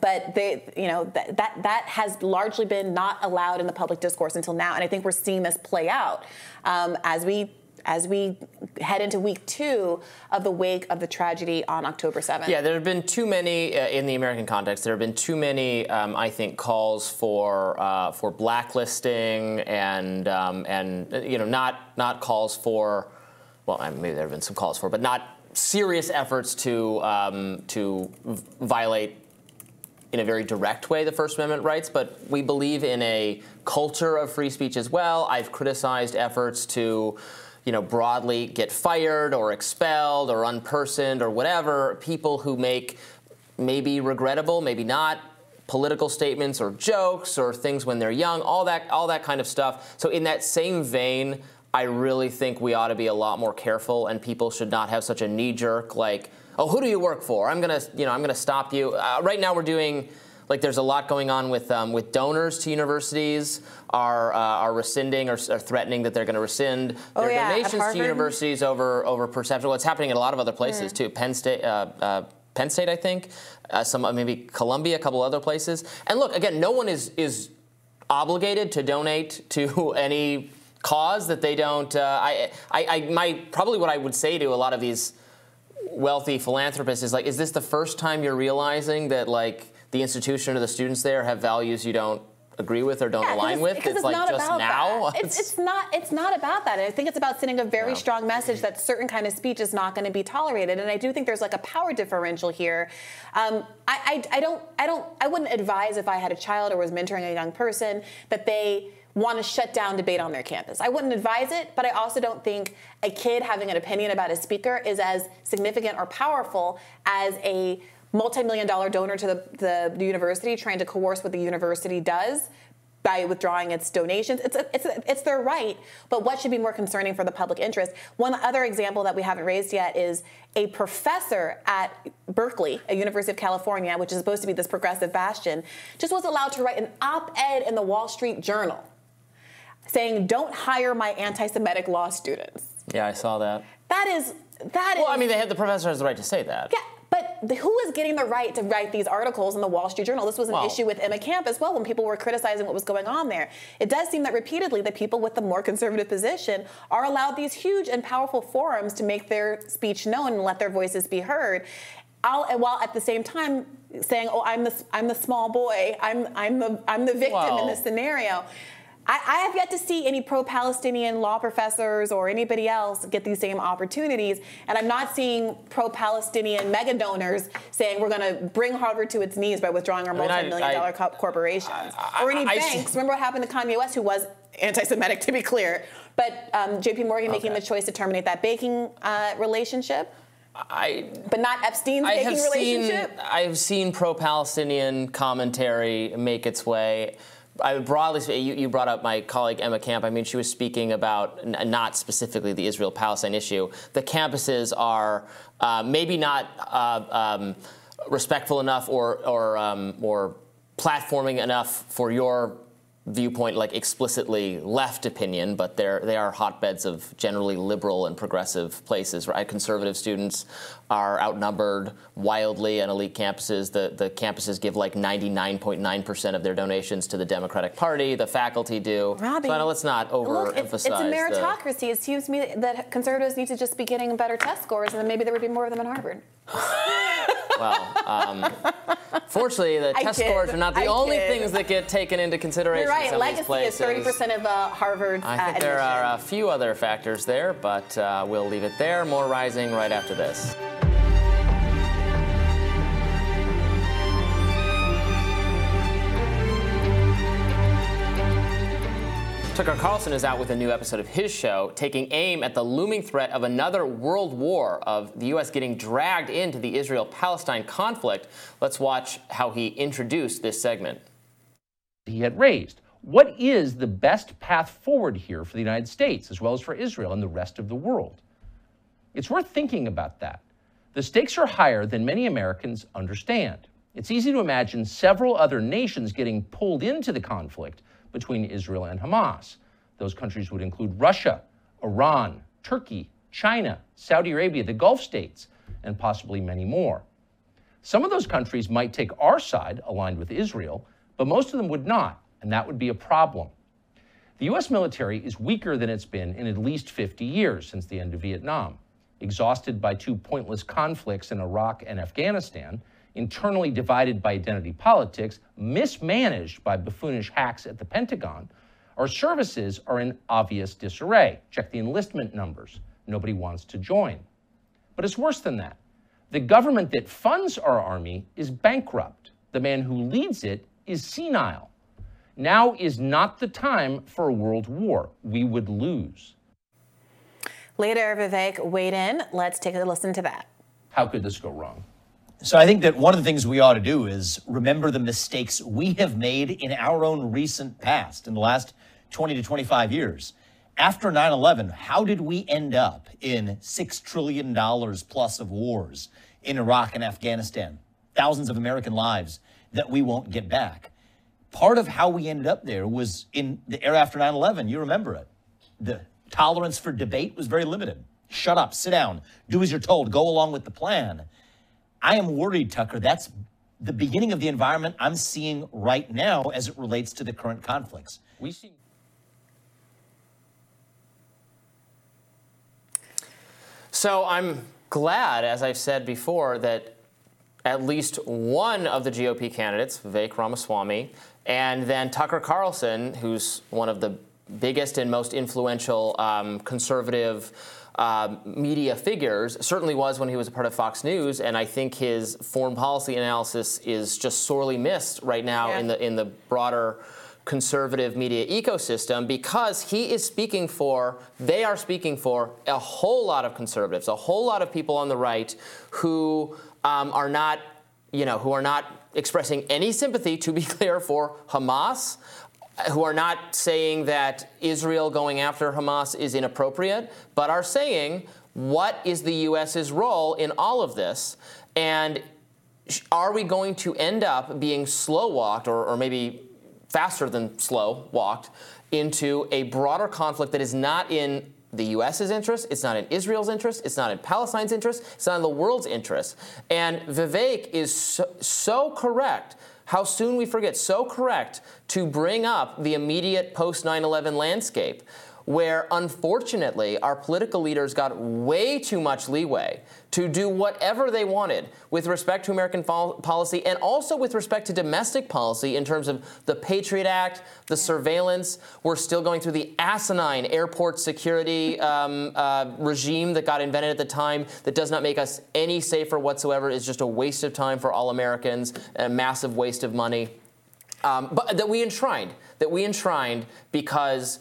but they, you know, that, that that has largely been not allowed in the public discourse until now, and I think we're seeing this play out um, as we as we head into week two of the wake of the tragedy on October 7th. Yeah, there have been too many uh, in the American context. There have been too many, um, I think, calls for uh, for blacklisting and um, and uh, you know not not calls for. Well, maybe there have been some calls for, but not serious efforts to um, to violate in a very direct way the First Amendment rights, but we believe in a culture of free speech as well. I've criticized efforts to, you know, broadly get fired or expelled or unpersoned or whatever people who make maybe regrettable, maybe not political statements or jokes or things when they're young, all that all that kind of stuff. So in that same vein, I really think we ought to be a lot more careful and people should not have such a knee jerk like oh, who do you work for? I'm gonna, you know, I'm gonna stop you. Uh, right now, we're doing. Like there's a lot going on with um, with donors to universities are uh, are rescinding or, or threatening that they're going to rescind Oh, their yeah, donations to universities over over perception. Well, it's happening in a lot of other places Mm. too. Penn State, uh, uh, Penn State, I think, uh, some uh, maybe Columbia, a couple other places. And look, again, no one is is obligated to donate to any cause that they don't. Uh, I, I, I, my probably what I would say to a lot of these wealthy philanthropists is like, is this the first time you're realizing that like the institution or the students there have values you don't agree with or don't Yeah, align it's- with? because it's like not just about now. That. It's, it's not. It's not about that. And I think it's about sending a very strong message that certain kind of speech is not going to be tolerated. And I do think there's like a power differential here. Um, I, I, I don't. I don't. I wouldn't advise if I had a child or was mentoring a young person that they want to shut down debate on their campus. I wouldn't advise it, but I also don't think a kid having an opinion about a speaker is as significant or powerful as a multi-million dollar donor to the, the university trying to coerce what the university does by withdrawing its donations. It's, a, it's, a, it's their right, but what should be more concerning for the public interest? One other example that we haven't raised yet is a professor at Berkeley, a University of California, which is supposed to be this progressive bastion, just was allowed to write an op-ed in the Wall Street Journal saying, don't hire my anti-Semitic law students. yeah, I saw that. That is, that is. Well, I mean, they have the professor has the right to say that. Yeah, but who is getting the right to write these articles in the Wall Street Journal? This was an Well- issue with Emma Camp as well when people were criticizing what was going on there. It does seem that repeatedly the people with the more conservative position are allowed these huge and powerful forums to make their speech known and let their voices be heard. I'll, while at the same time saying, "Oh, I'm the I'm the small boy. I'm I'm the I'm the victim in this scenario." I, I have yet to see any pro-Palestinian law professors or anybody else get these same opportunities, and I'm not seeing pro-Palestinian mega donors saying we're going to bring Harvard to its knees by withdrawing our I mean, multi-million I- dollar co- corporations, or any I- I- banks. Remember what happened to Kanye West, who was anti-Semitic, to be clear, but um, J.P. Morgan making the choice to terminate that banking uh, relationship, I but not Epstein's I have seen relationship. I have seen pro-Palestinian commentary make its way. I would broadly you, you brought up my colleague Emma Camp. I mean, she was speaking about not specifically the Israel-Palestine issue. The campuses are uh, maybe not uh, um, respectful enough or or um, or platforming enough for your viewpoint, like explicitly left opinion, but they're they are hotbeds of generally liberal and progressive places. Right, conservative students are outnumbered wildly on elite campuses. The the campuses give like 99.9 percent of their donations to the Democratic Party. The faculty do. Robby, so let's not Look, it's, overemphasize. it's a the- meritocracy. It seems to me that conservatives need to just be getting better test scores, and then maybe there would be more of them in Harvard. well, um, fortunately, the I test kid. scores are not the I only kid. things that get taken into consideration. You're right. in some of these Legacy is 30% of uh, Harvard's I uh, think there are a few other factors there, but uh, we'll leave it there. More rising right after this. Tucker Carlson is out with a new episode of his show, taking aim at the looming threat of another world war, of the U.S. getting dragged into the Israel Palestine conflict. Let's watch how he introduced this segment. he had raised. What is the best path forward here for the United States, as well as for Israel and the rest of the world? It's worth thinking about that. The stakes are higher than many Americans understand. It's easy to imagine several other nations getting pulled into the conflict between Israel and Hamas. Those countries would include Russia, Iran, Turkey, China, Saudi Arabia, the Gulf states, and possibly many more. Some of those countries might take our side, aligned with Israel, but most of them would not, and that would be a problem. The U.S. military is weaker than it's been in at least 50 years since the end of Vietnam. Exhausted by two pointless conflicts in Iraq and Afghanistan, internally divided by identity politics, mismanaged by buffoonish hacks at the Pentagon, our services are in obvious disarray. Check the enlistment numbers. Nobody wants to join. But it's worse than that. The government that funds our army is bankrupt. The man who leads it is senile. Now is not the time for a world war. We would lose. Later, Vivek weighed in. Let's take a listen to that. How could this go wrong? So I think that one of the things we ought to do is remember the mistakes we have made in our own recent past, in the last 20 to 25 years. After 9 11, how did we end up in $6 trillion plus of wars in Iraq and Afghanistan? Thousands of American lives that we won't get back. Part of how we ended up there was in the era after 9 11. You remember it. The tolerance for debate was very limited. Shut up, sit down, do as you're told, go along with the plan. I am worried, Tucker. That's the beginning of the environment I'm seeing right now as it relates to the current conflicts. We see. So I'm glad, as I've said before, that at least one of the GOP candidates, Vivek Ramaswamy, and then Tucker Carlson, who's one of the biggest and most influential um, conservative uh, media figures, certainly was when he was a part of Fox News, and I think his foreign policy analysis is just sorely missed right now in the in the broader conservative media ecosystem because he is speaking for, they are speaking for a whole lot of conservatives, a whole lot of people on the right who um, are not, you know, who are not expressing any sympathy, to be clear, for Hamas, who are not saying that Israel going after Hamas is inappropriate, but are saying what is the U.S.'s role in all of this? And are we going to end up being slow walked or, or maybe faster than slow walked into a broader conflict that is not in the U.S.'s interest, it's not in Israel's interest, it's not in Palestine's interest, it's not in the world's interest. And Vivek is so, so correct. How soon we forget, so correct to bring up the immediate post 9 11 landscape. Where unfortunately our political leaders got way too much leeway to do whatever they wanted with respect to American fol- policy and also with respect to domestic policy in terms of the Patriot Act, the surveillance. We're still going through the asinine airport security um, uh, regime that got invented at the time that does not make us any safer whatsoever. It's just a waste of time for all Americans, a massive waste of money. Um, but that we enshrined, that we enshrined because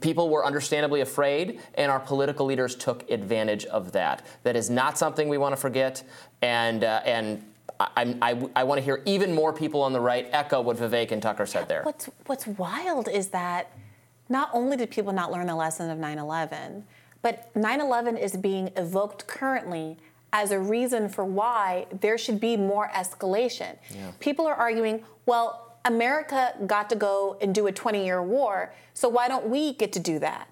people were understandably afraid, and our political leaders took advantage of that. That is not something we want to forget, and uh, and. I, I, I want to hear even more people on the right echo what Vivek and Tucker said there. What's what's wild is that not only did people not learn the lesson of 9/11, but 9/11 is being evoked currently as a reason for why there should be more escalation. Yeah. People are arguing, well, America got to go and do a 20-year war, so why don't we get to do that?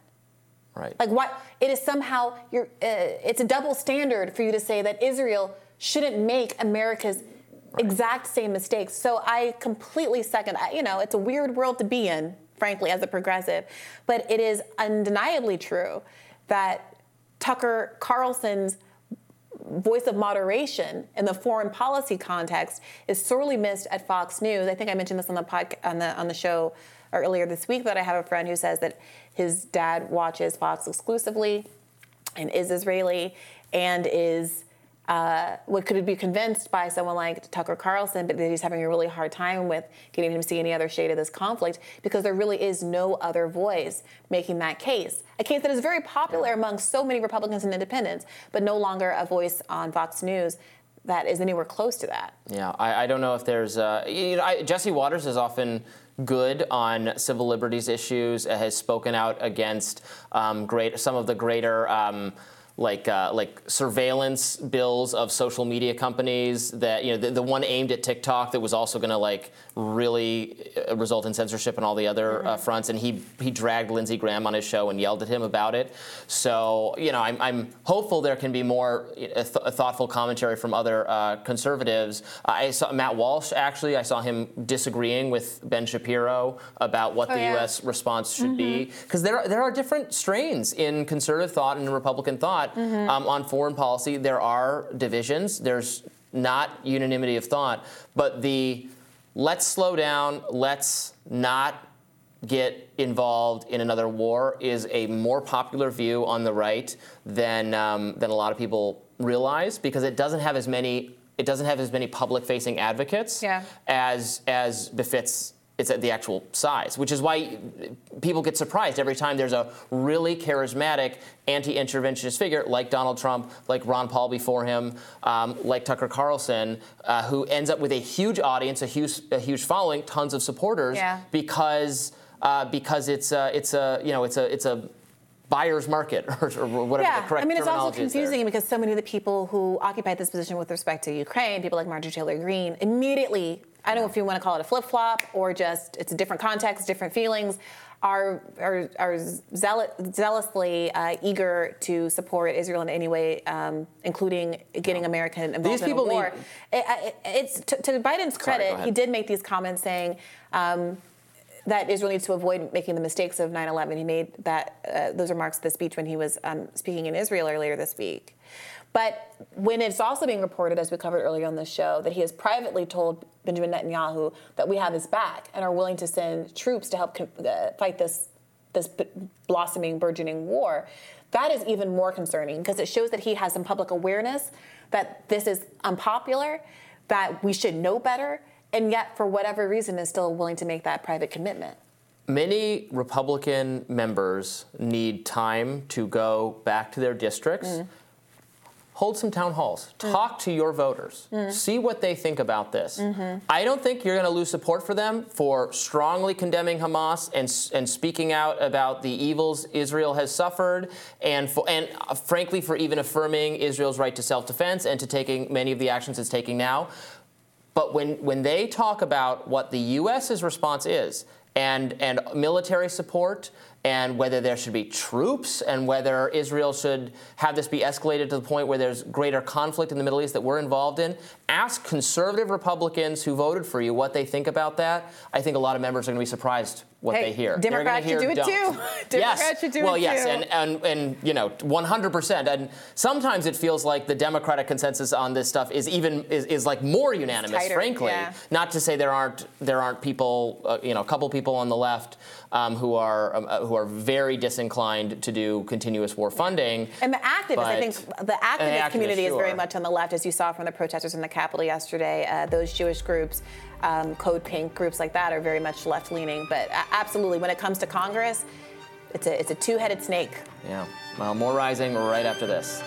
Right. Like what? It is somehow you're. Uh, it's a double standard for you to say that Israel shouldn't make America's exact same mistakes. So I completely second. I, you know, it's a weird world to be in, frankly, as a progressive, but it is undeniably true that Tucker Carlson's voice of moderation in the foreign policy context is sorely missed at Fox News. I think I mentioned this on the on the on the show earlier this week that I have a friend who says that his dad watches Fox exclusively and is Israeli and is uh, what could be convinced by someone like Tucker Carlson, but that he's having a really hard time with getting him to see any other shade of this conflict because there really is no other voice making that case. A case that is very popular among so many Republicans and independents, but no longer a voice on Fox News that is anywhere close to that. Yeah, I, I don't know if there's. Uh, you know, I, Jesse Watters is often good on civil liberties issues. uh, Has spoken out against um, great some of the greater. Um, like uh, like surveillance bills of social media companies that you know the, the one aimed at TikTok that was also going to like really uh, result in censorship and all the other uh, fronts. And he he dragged Lindsey Graham on his show and yelled at him about it. So you know I'm, I'm hopeful there can be more uh, th- thoughtful commentary from other uh, conservatives. I saw Matt Walsh actually I saw him disagreeing with Ben Shapiro about what Oh, the yeah. U.S. response should be. Because there are, there are different strains in conservative thought and Republican thought Mhm. um, on foreign policy. There are divisions. There's not unanimity of thought, but the let's slow down, let's not get involved in another war is a more popular view on the right than um, than a lot of people realize because it doesn't have as many it doesn't have as many public facing advocates Yeah. as as befits it's at the actual size, which is why people get surprised every time there's a really charismatic anti-interventionist figure like Donald Trump, like Ron Paul before him, um, like Tucker Carlson, uh, who ends up with a huge audience, a huge, a huge following, tons of supporters, Yeah. because uh, because it's a, it's a you know it's a it's a buyer's market or, or whatever yeah, the correct I mean, it's also terminology is there. confusing because so many of the people who occupied this position with respect to Ukraine, people like Marjorie Taylor Greene, immediately, I don't know if you want to call it a flip flop or just it's a different context, different feelings, are are, are zealot, zealously uh, eager to support Israel in any way, um, including getting American involved people in war. need- It- it's to, to Biden's credit, ahead. he did make these comments saying. Um, that Israel needs to avoid making the mistakes of 9/11. He made that uh, those remarks at the speech when he was um, speaking in Israel earlier this week. But when it's also being reported, as we covered earlier on the show, that he has privately told Benjamin Netanyahu that we have his back and are willing to send troops to help con- uh, fight this this b- blossoming, burgeoning war, that is even more concerning because it shows that he has some public awareness that this is unpopular, that we should know better, and yet for whatever reason is still willing to make that private commitment. Many Republican members need time to go back to their districts, Mm. Hold some town halls, talk to your voters, Mm. see what they think about this. Mhm. I don't think you're going to lose support for them for strongly condemning Hamas and and speaking out about the evils Israel has suffered, and for, and uh, frankly for even affirming Israel's right to self-defense and to taking many of the actions it's taking now. But when, when they talk about what the U.S.'s response is, and, and military support and whether there should be troops and whether Israel should have this be escalated to the point where there's greater conflict in the Middle East that we're involved in. Ask conservative Republicans who voted for you what they think about that. I think a lot of members are going to be surprised what Hey, they hear. Democrats should do it don't. too. Democrats yes. should do well, it yes, too. and and and you know, 100%. And sometimes it feels like the Democratic consensus on this stuff is even is, is like more unanimous. frankly, yeah. not to say there aren't there aren't people, uh, you know, a couple people on the left um, who are um, uh, who are very disinclined to do continuous war funding. And the activists, I think the activist And the community activists, is very much on the left, as you saw from the protesters in the Capitol yesterday. Uh, those Jewish groups, um, Code Pink, groups like that are very much left leaning. But absolutely, when it comes to Congress, it's a, it's a two headed snake. Yeah. Well, more rising right after this.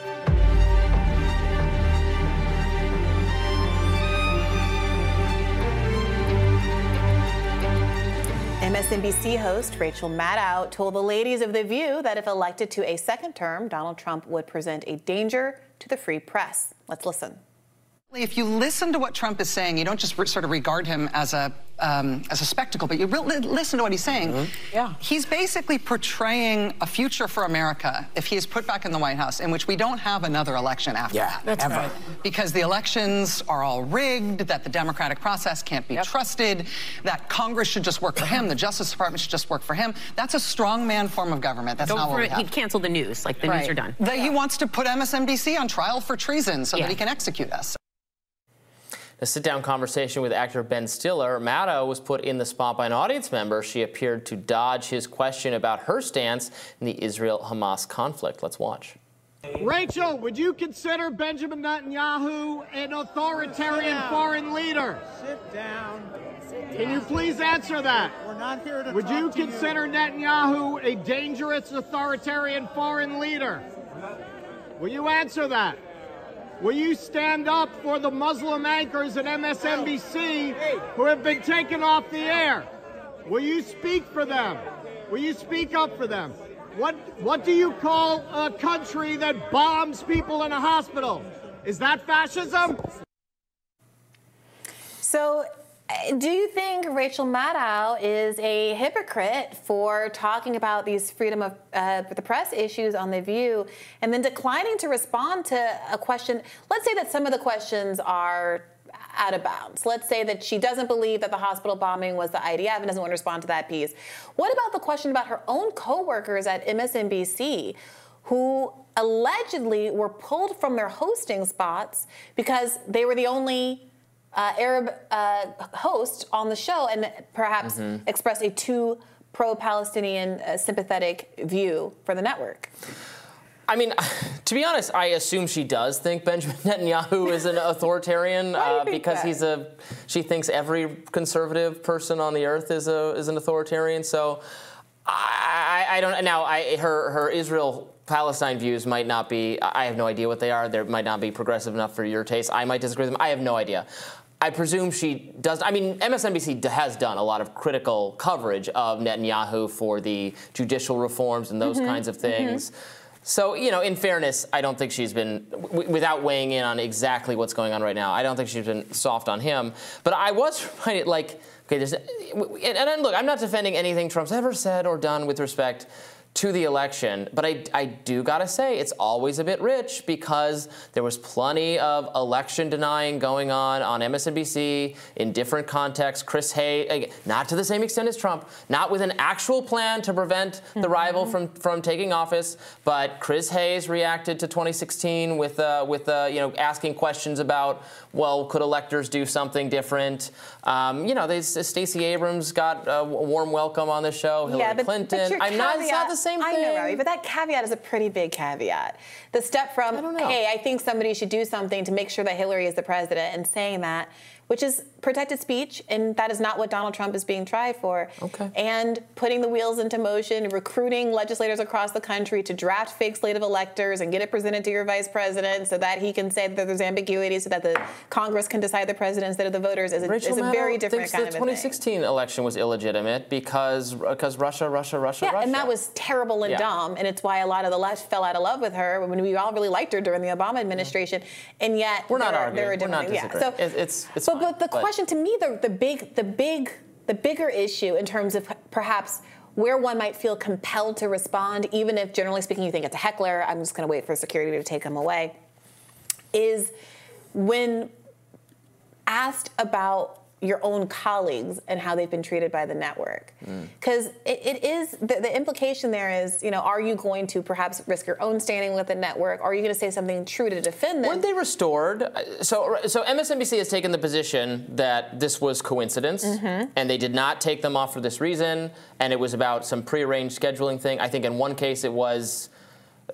MSNBC host Rachel Maddow told the ladies of The View that if elected to a second term, Donald Trump would present a danger to the free press. Let's listen. If you listen to what Trump is saying, you don't just re- sort of regard him as a um, as a spectacle, but you really listen to what he's saying. Yeah. He's basically portraying a future for America if he is put back in the White House, in which we don't have another election after Yeah, that. that's right. Because the elections are all rigged, that the democratic process can't be trusted, that Congress should just work for him, the Justice Department should just work for him. That's a strongman form of government. That's Go not what we it. have. He'd cancel the news, like the news are done. That he wants to put MSNBC on trial for treason so Yeah. that he can execute us. A sit down conversation with actor Ben Stiller, Maddow was put in the spot by an audience member. She appeared to dodge his question about her stance in the Israel Hamas conflict. Let's watch. Rachel, would you consider Benjamin Netanyahu an authoritarian foreign leader? Sit down. Can you please answer that? We're not here to Would talk you to you. consider Netanyahu a dangerous authoritarian foreign leader? Will you answer that? Will you stand up for the Muslim anchors at MSNBC who have been taken off the air? Will you speak for them? Will you speak up for them? What what do you call a country that bombs people in a hospital? Is that fascism? So, do you think Rachel Maddow is a hypocrite for talking about these freedom of uh, the press issues on The View and then declining to respond to a question? Let's say that some of the questions are out of bounds. Let's say that she doesn't believe that the hospital bombing was the IDF and doesn't want to respond to that piece. What about the question about her own coworkers at MSNBC who allegedly were pulled from their hosting spots because they were the only uh, Arab uh, host on the show and perhaps Mhm. expressed a too pro-Palestinian uh, sympathetic view for the network. I mean, to be honest, I assume she does think Benjamin Netanyahu is an authoritarian uh, because that? he's a. She thinks every conservative person on the earth is a is an authoritarian. So, I, I I don't now. I her her Israel Palestine views might not be. I have no idea what they are. They might not be progressive enough for your taste. I might disagree with them. I have no idea. I presume she does. I mean, MSNBC has done a lot of critical coverage of Netanyahu for the judicial reforms and those Mm-hmm. Mhm, kinds of mhm. things. So, you know, in fairness, I don't think she's been, w- without weighing in on exactly what's going on right now, I don't think she's been soft on him. But I was reminded, like, okay, there's, and, and look, I'm not defending anything Trump's ever said or done with respect to the election, but I, I do gotta say it's always a bit rich because there was plenty of election denying going on on MSNBC in different contexts. Chris Hayes, again, not to the same extent as Trump, not with an actual plan to prevent the rival from, from taking office, but Chris Hayes reacted to 2016 with uh, with uh, you know asking questions about well, could electors do something different? Um, you know, they, Stacey Abrams got a warm welcome on the show. Hillary yeah, but, Clinton. but I'm not. It's not the same thing. I know, Robby, but that caveat is a pretty big caveat. The step from, hey, I think somebody should do something to make sure that Hillary is the president, and saying that, which is protected speech, and that is not what Donald Trump is being tried for. Okay. And putting the wheels into motion, recruiting legislators across the country to draft fake slate of electors and get it presented to your vice president so that he can say that there's ambiguity so that the Congress can decide the president instead of the voters is a, is a very different thinks kind the of a thing. 2016 election was illegitimate because because Russia, Russia, Russia, Yeah, Russia. and that was terrible and Yeah. dumb, and it's why a lot of the left fell out of love with her when we all really liked her during the Obama administration, and yet We're not there, are- arguing. We're not things. Yeah, disagreeing. so It- it's it's but, fine, but the but- question to me, the the big the big the bigger issue in terms of perhaps where one might feel compelled to respond, even if generally speaking you think it's a heckler, I'm just going to wait for security to take him away, is when asked about your own colleagues and how they've been treated by the network. Because it, it is, the, the implication there is, you know, are you going to perhaps risk your own standing with the network? Are you going to say something true to defend them? Weren't they restored? Uh, So, so MSNBC has taken the position that this was coincidence, Mhm. and they did not take them off for this reason, and it was about some prearranged scheduling thing. I think in one case it was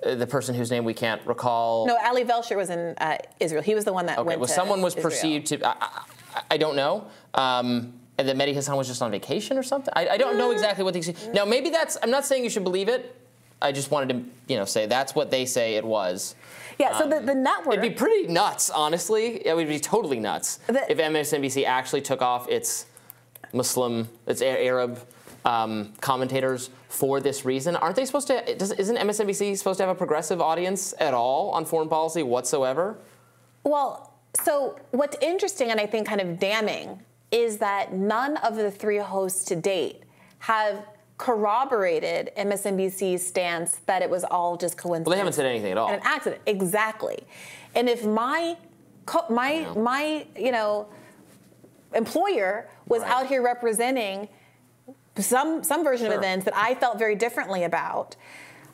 uh, the person whose name we can't recall. No, Ali Velshi was in uh, Israel. He was the one that Okay, went well, someone was Israel. perceived to. I, I, don't know. Um, and that Mehdi Hasan was just on vacation or something. I, I don't know exactly what these. Now, maybe that's. I'm not saying you should believe it. I just wanted to, you know, say that's what they say it was. Yeah, so the, the network. It'd be pretty nuts, honestly. It would be totally nuts if MSNBC actually took off its Muslim, its Arab um, commentators for this reason. Aren't they supposed to? Does, isn't MSNBC supposed to have a progressive audience at all on foreign policy whatsoever? Well, so what's interesting and I think kind of damning is that none of the three hosts to date have corroborated MSNBC's stance that it was all just coincidence. Well, they haven't said anything at all. And an accident, exactly. And if my co- my my you know employer was out here representing some some version of events that I felt very differently about.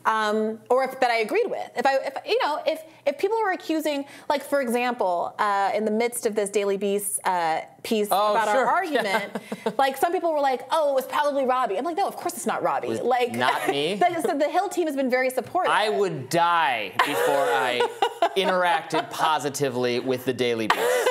Um, or if, that I agreed with. If I, if you know, if if people were accusing, like for example, uh, in the midst of this Daily Beast uh, piece oh, about Oh, sure. our argument, like some people were like, "Oh, it was probably Robby." I'm like, "No, of course it's not Robby." Was like, not me? the, so the Hill team has been very supportive. I would die before I interacted positively with the Daily Beast.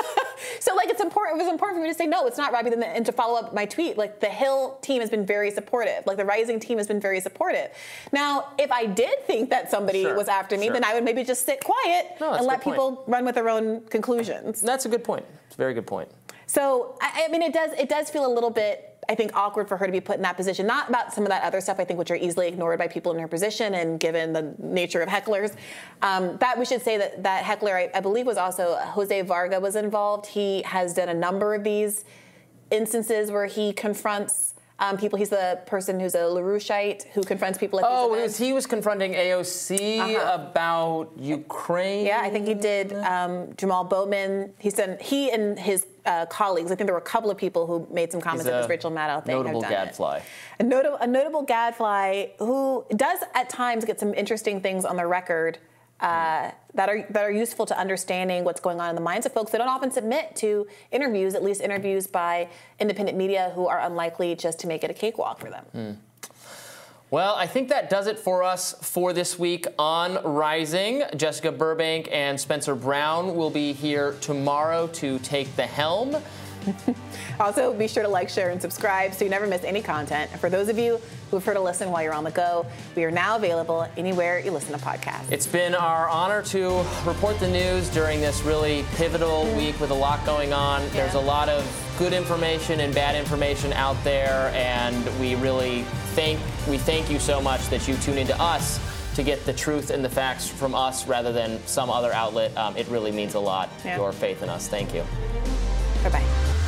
So like it's important. It was important for me to say no, it's not Robby, then- and to follow up my tweet. Like the Hill team has been very supportive. Like the Rising team has been very supportive. Now, if I did think that somebody Sure, was after me, sure. then I would maybe just sit quiet No, and let good point. people run with their own conclusions. That's a good point. It's a very good point. So I, I mean, it does it does feel a little bit. I think awkward for her to be put in that position. Not about some of that other stuff I think which are easily ignored by people in her position and given the nature of hecklers. Um, that we should say that that heckler I, I believe was also Jose Vega was involved. He has done a number of these instances where he confronts. Um, people, he's the person who's a LaRoucheite who confronts people at Oh, was, he was confronting AOC Uh-huh. about Ukraine. Yeah, I think he did. Um, Jamal Bowman. He said he and his uh, colleagues. I think there were a couple of people who made some comments He's at a this Rachel Maddow thing. Notable have done it. gadfly. A notable, a notable gadfly who does at times get some interesting things on the record uh, that are that are useful to understanding what's going on in the minds of folks that don't often submit to interviews, at least interviews by independent media who are unlikely just to make it a cakewalk for them. Hmm. Well, I think that does it for us for this week on Rising. Jessica Burbank and Spencer Brown will be here tomorrow to take the helm. Also, be sure to like, share, and subscribe so you never miss any content. And for those of you who prefer to listen while you're on the go, we are now available anywhere you listen to podcasts. It's been our honor to report the news during this really pivotal week with a lot going on. There's a lot of good information and bad information out there, and we really thank we thank you so much that you tune into us to get the truth and the facts from us rather than some other outlet. Um, it really means a lot. Yeah. Your faith in us. Thank you. Bye bye.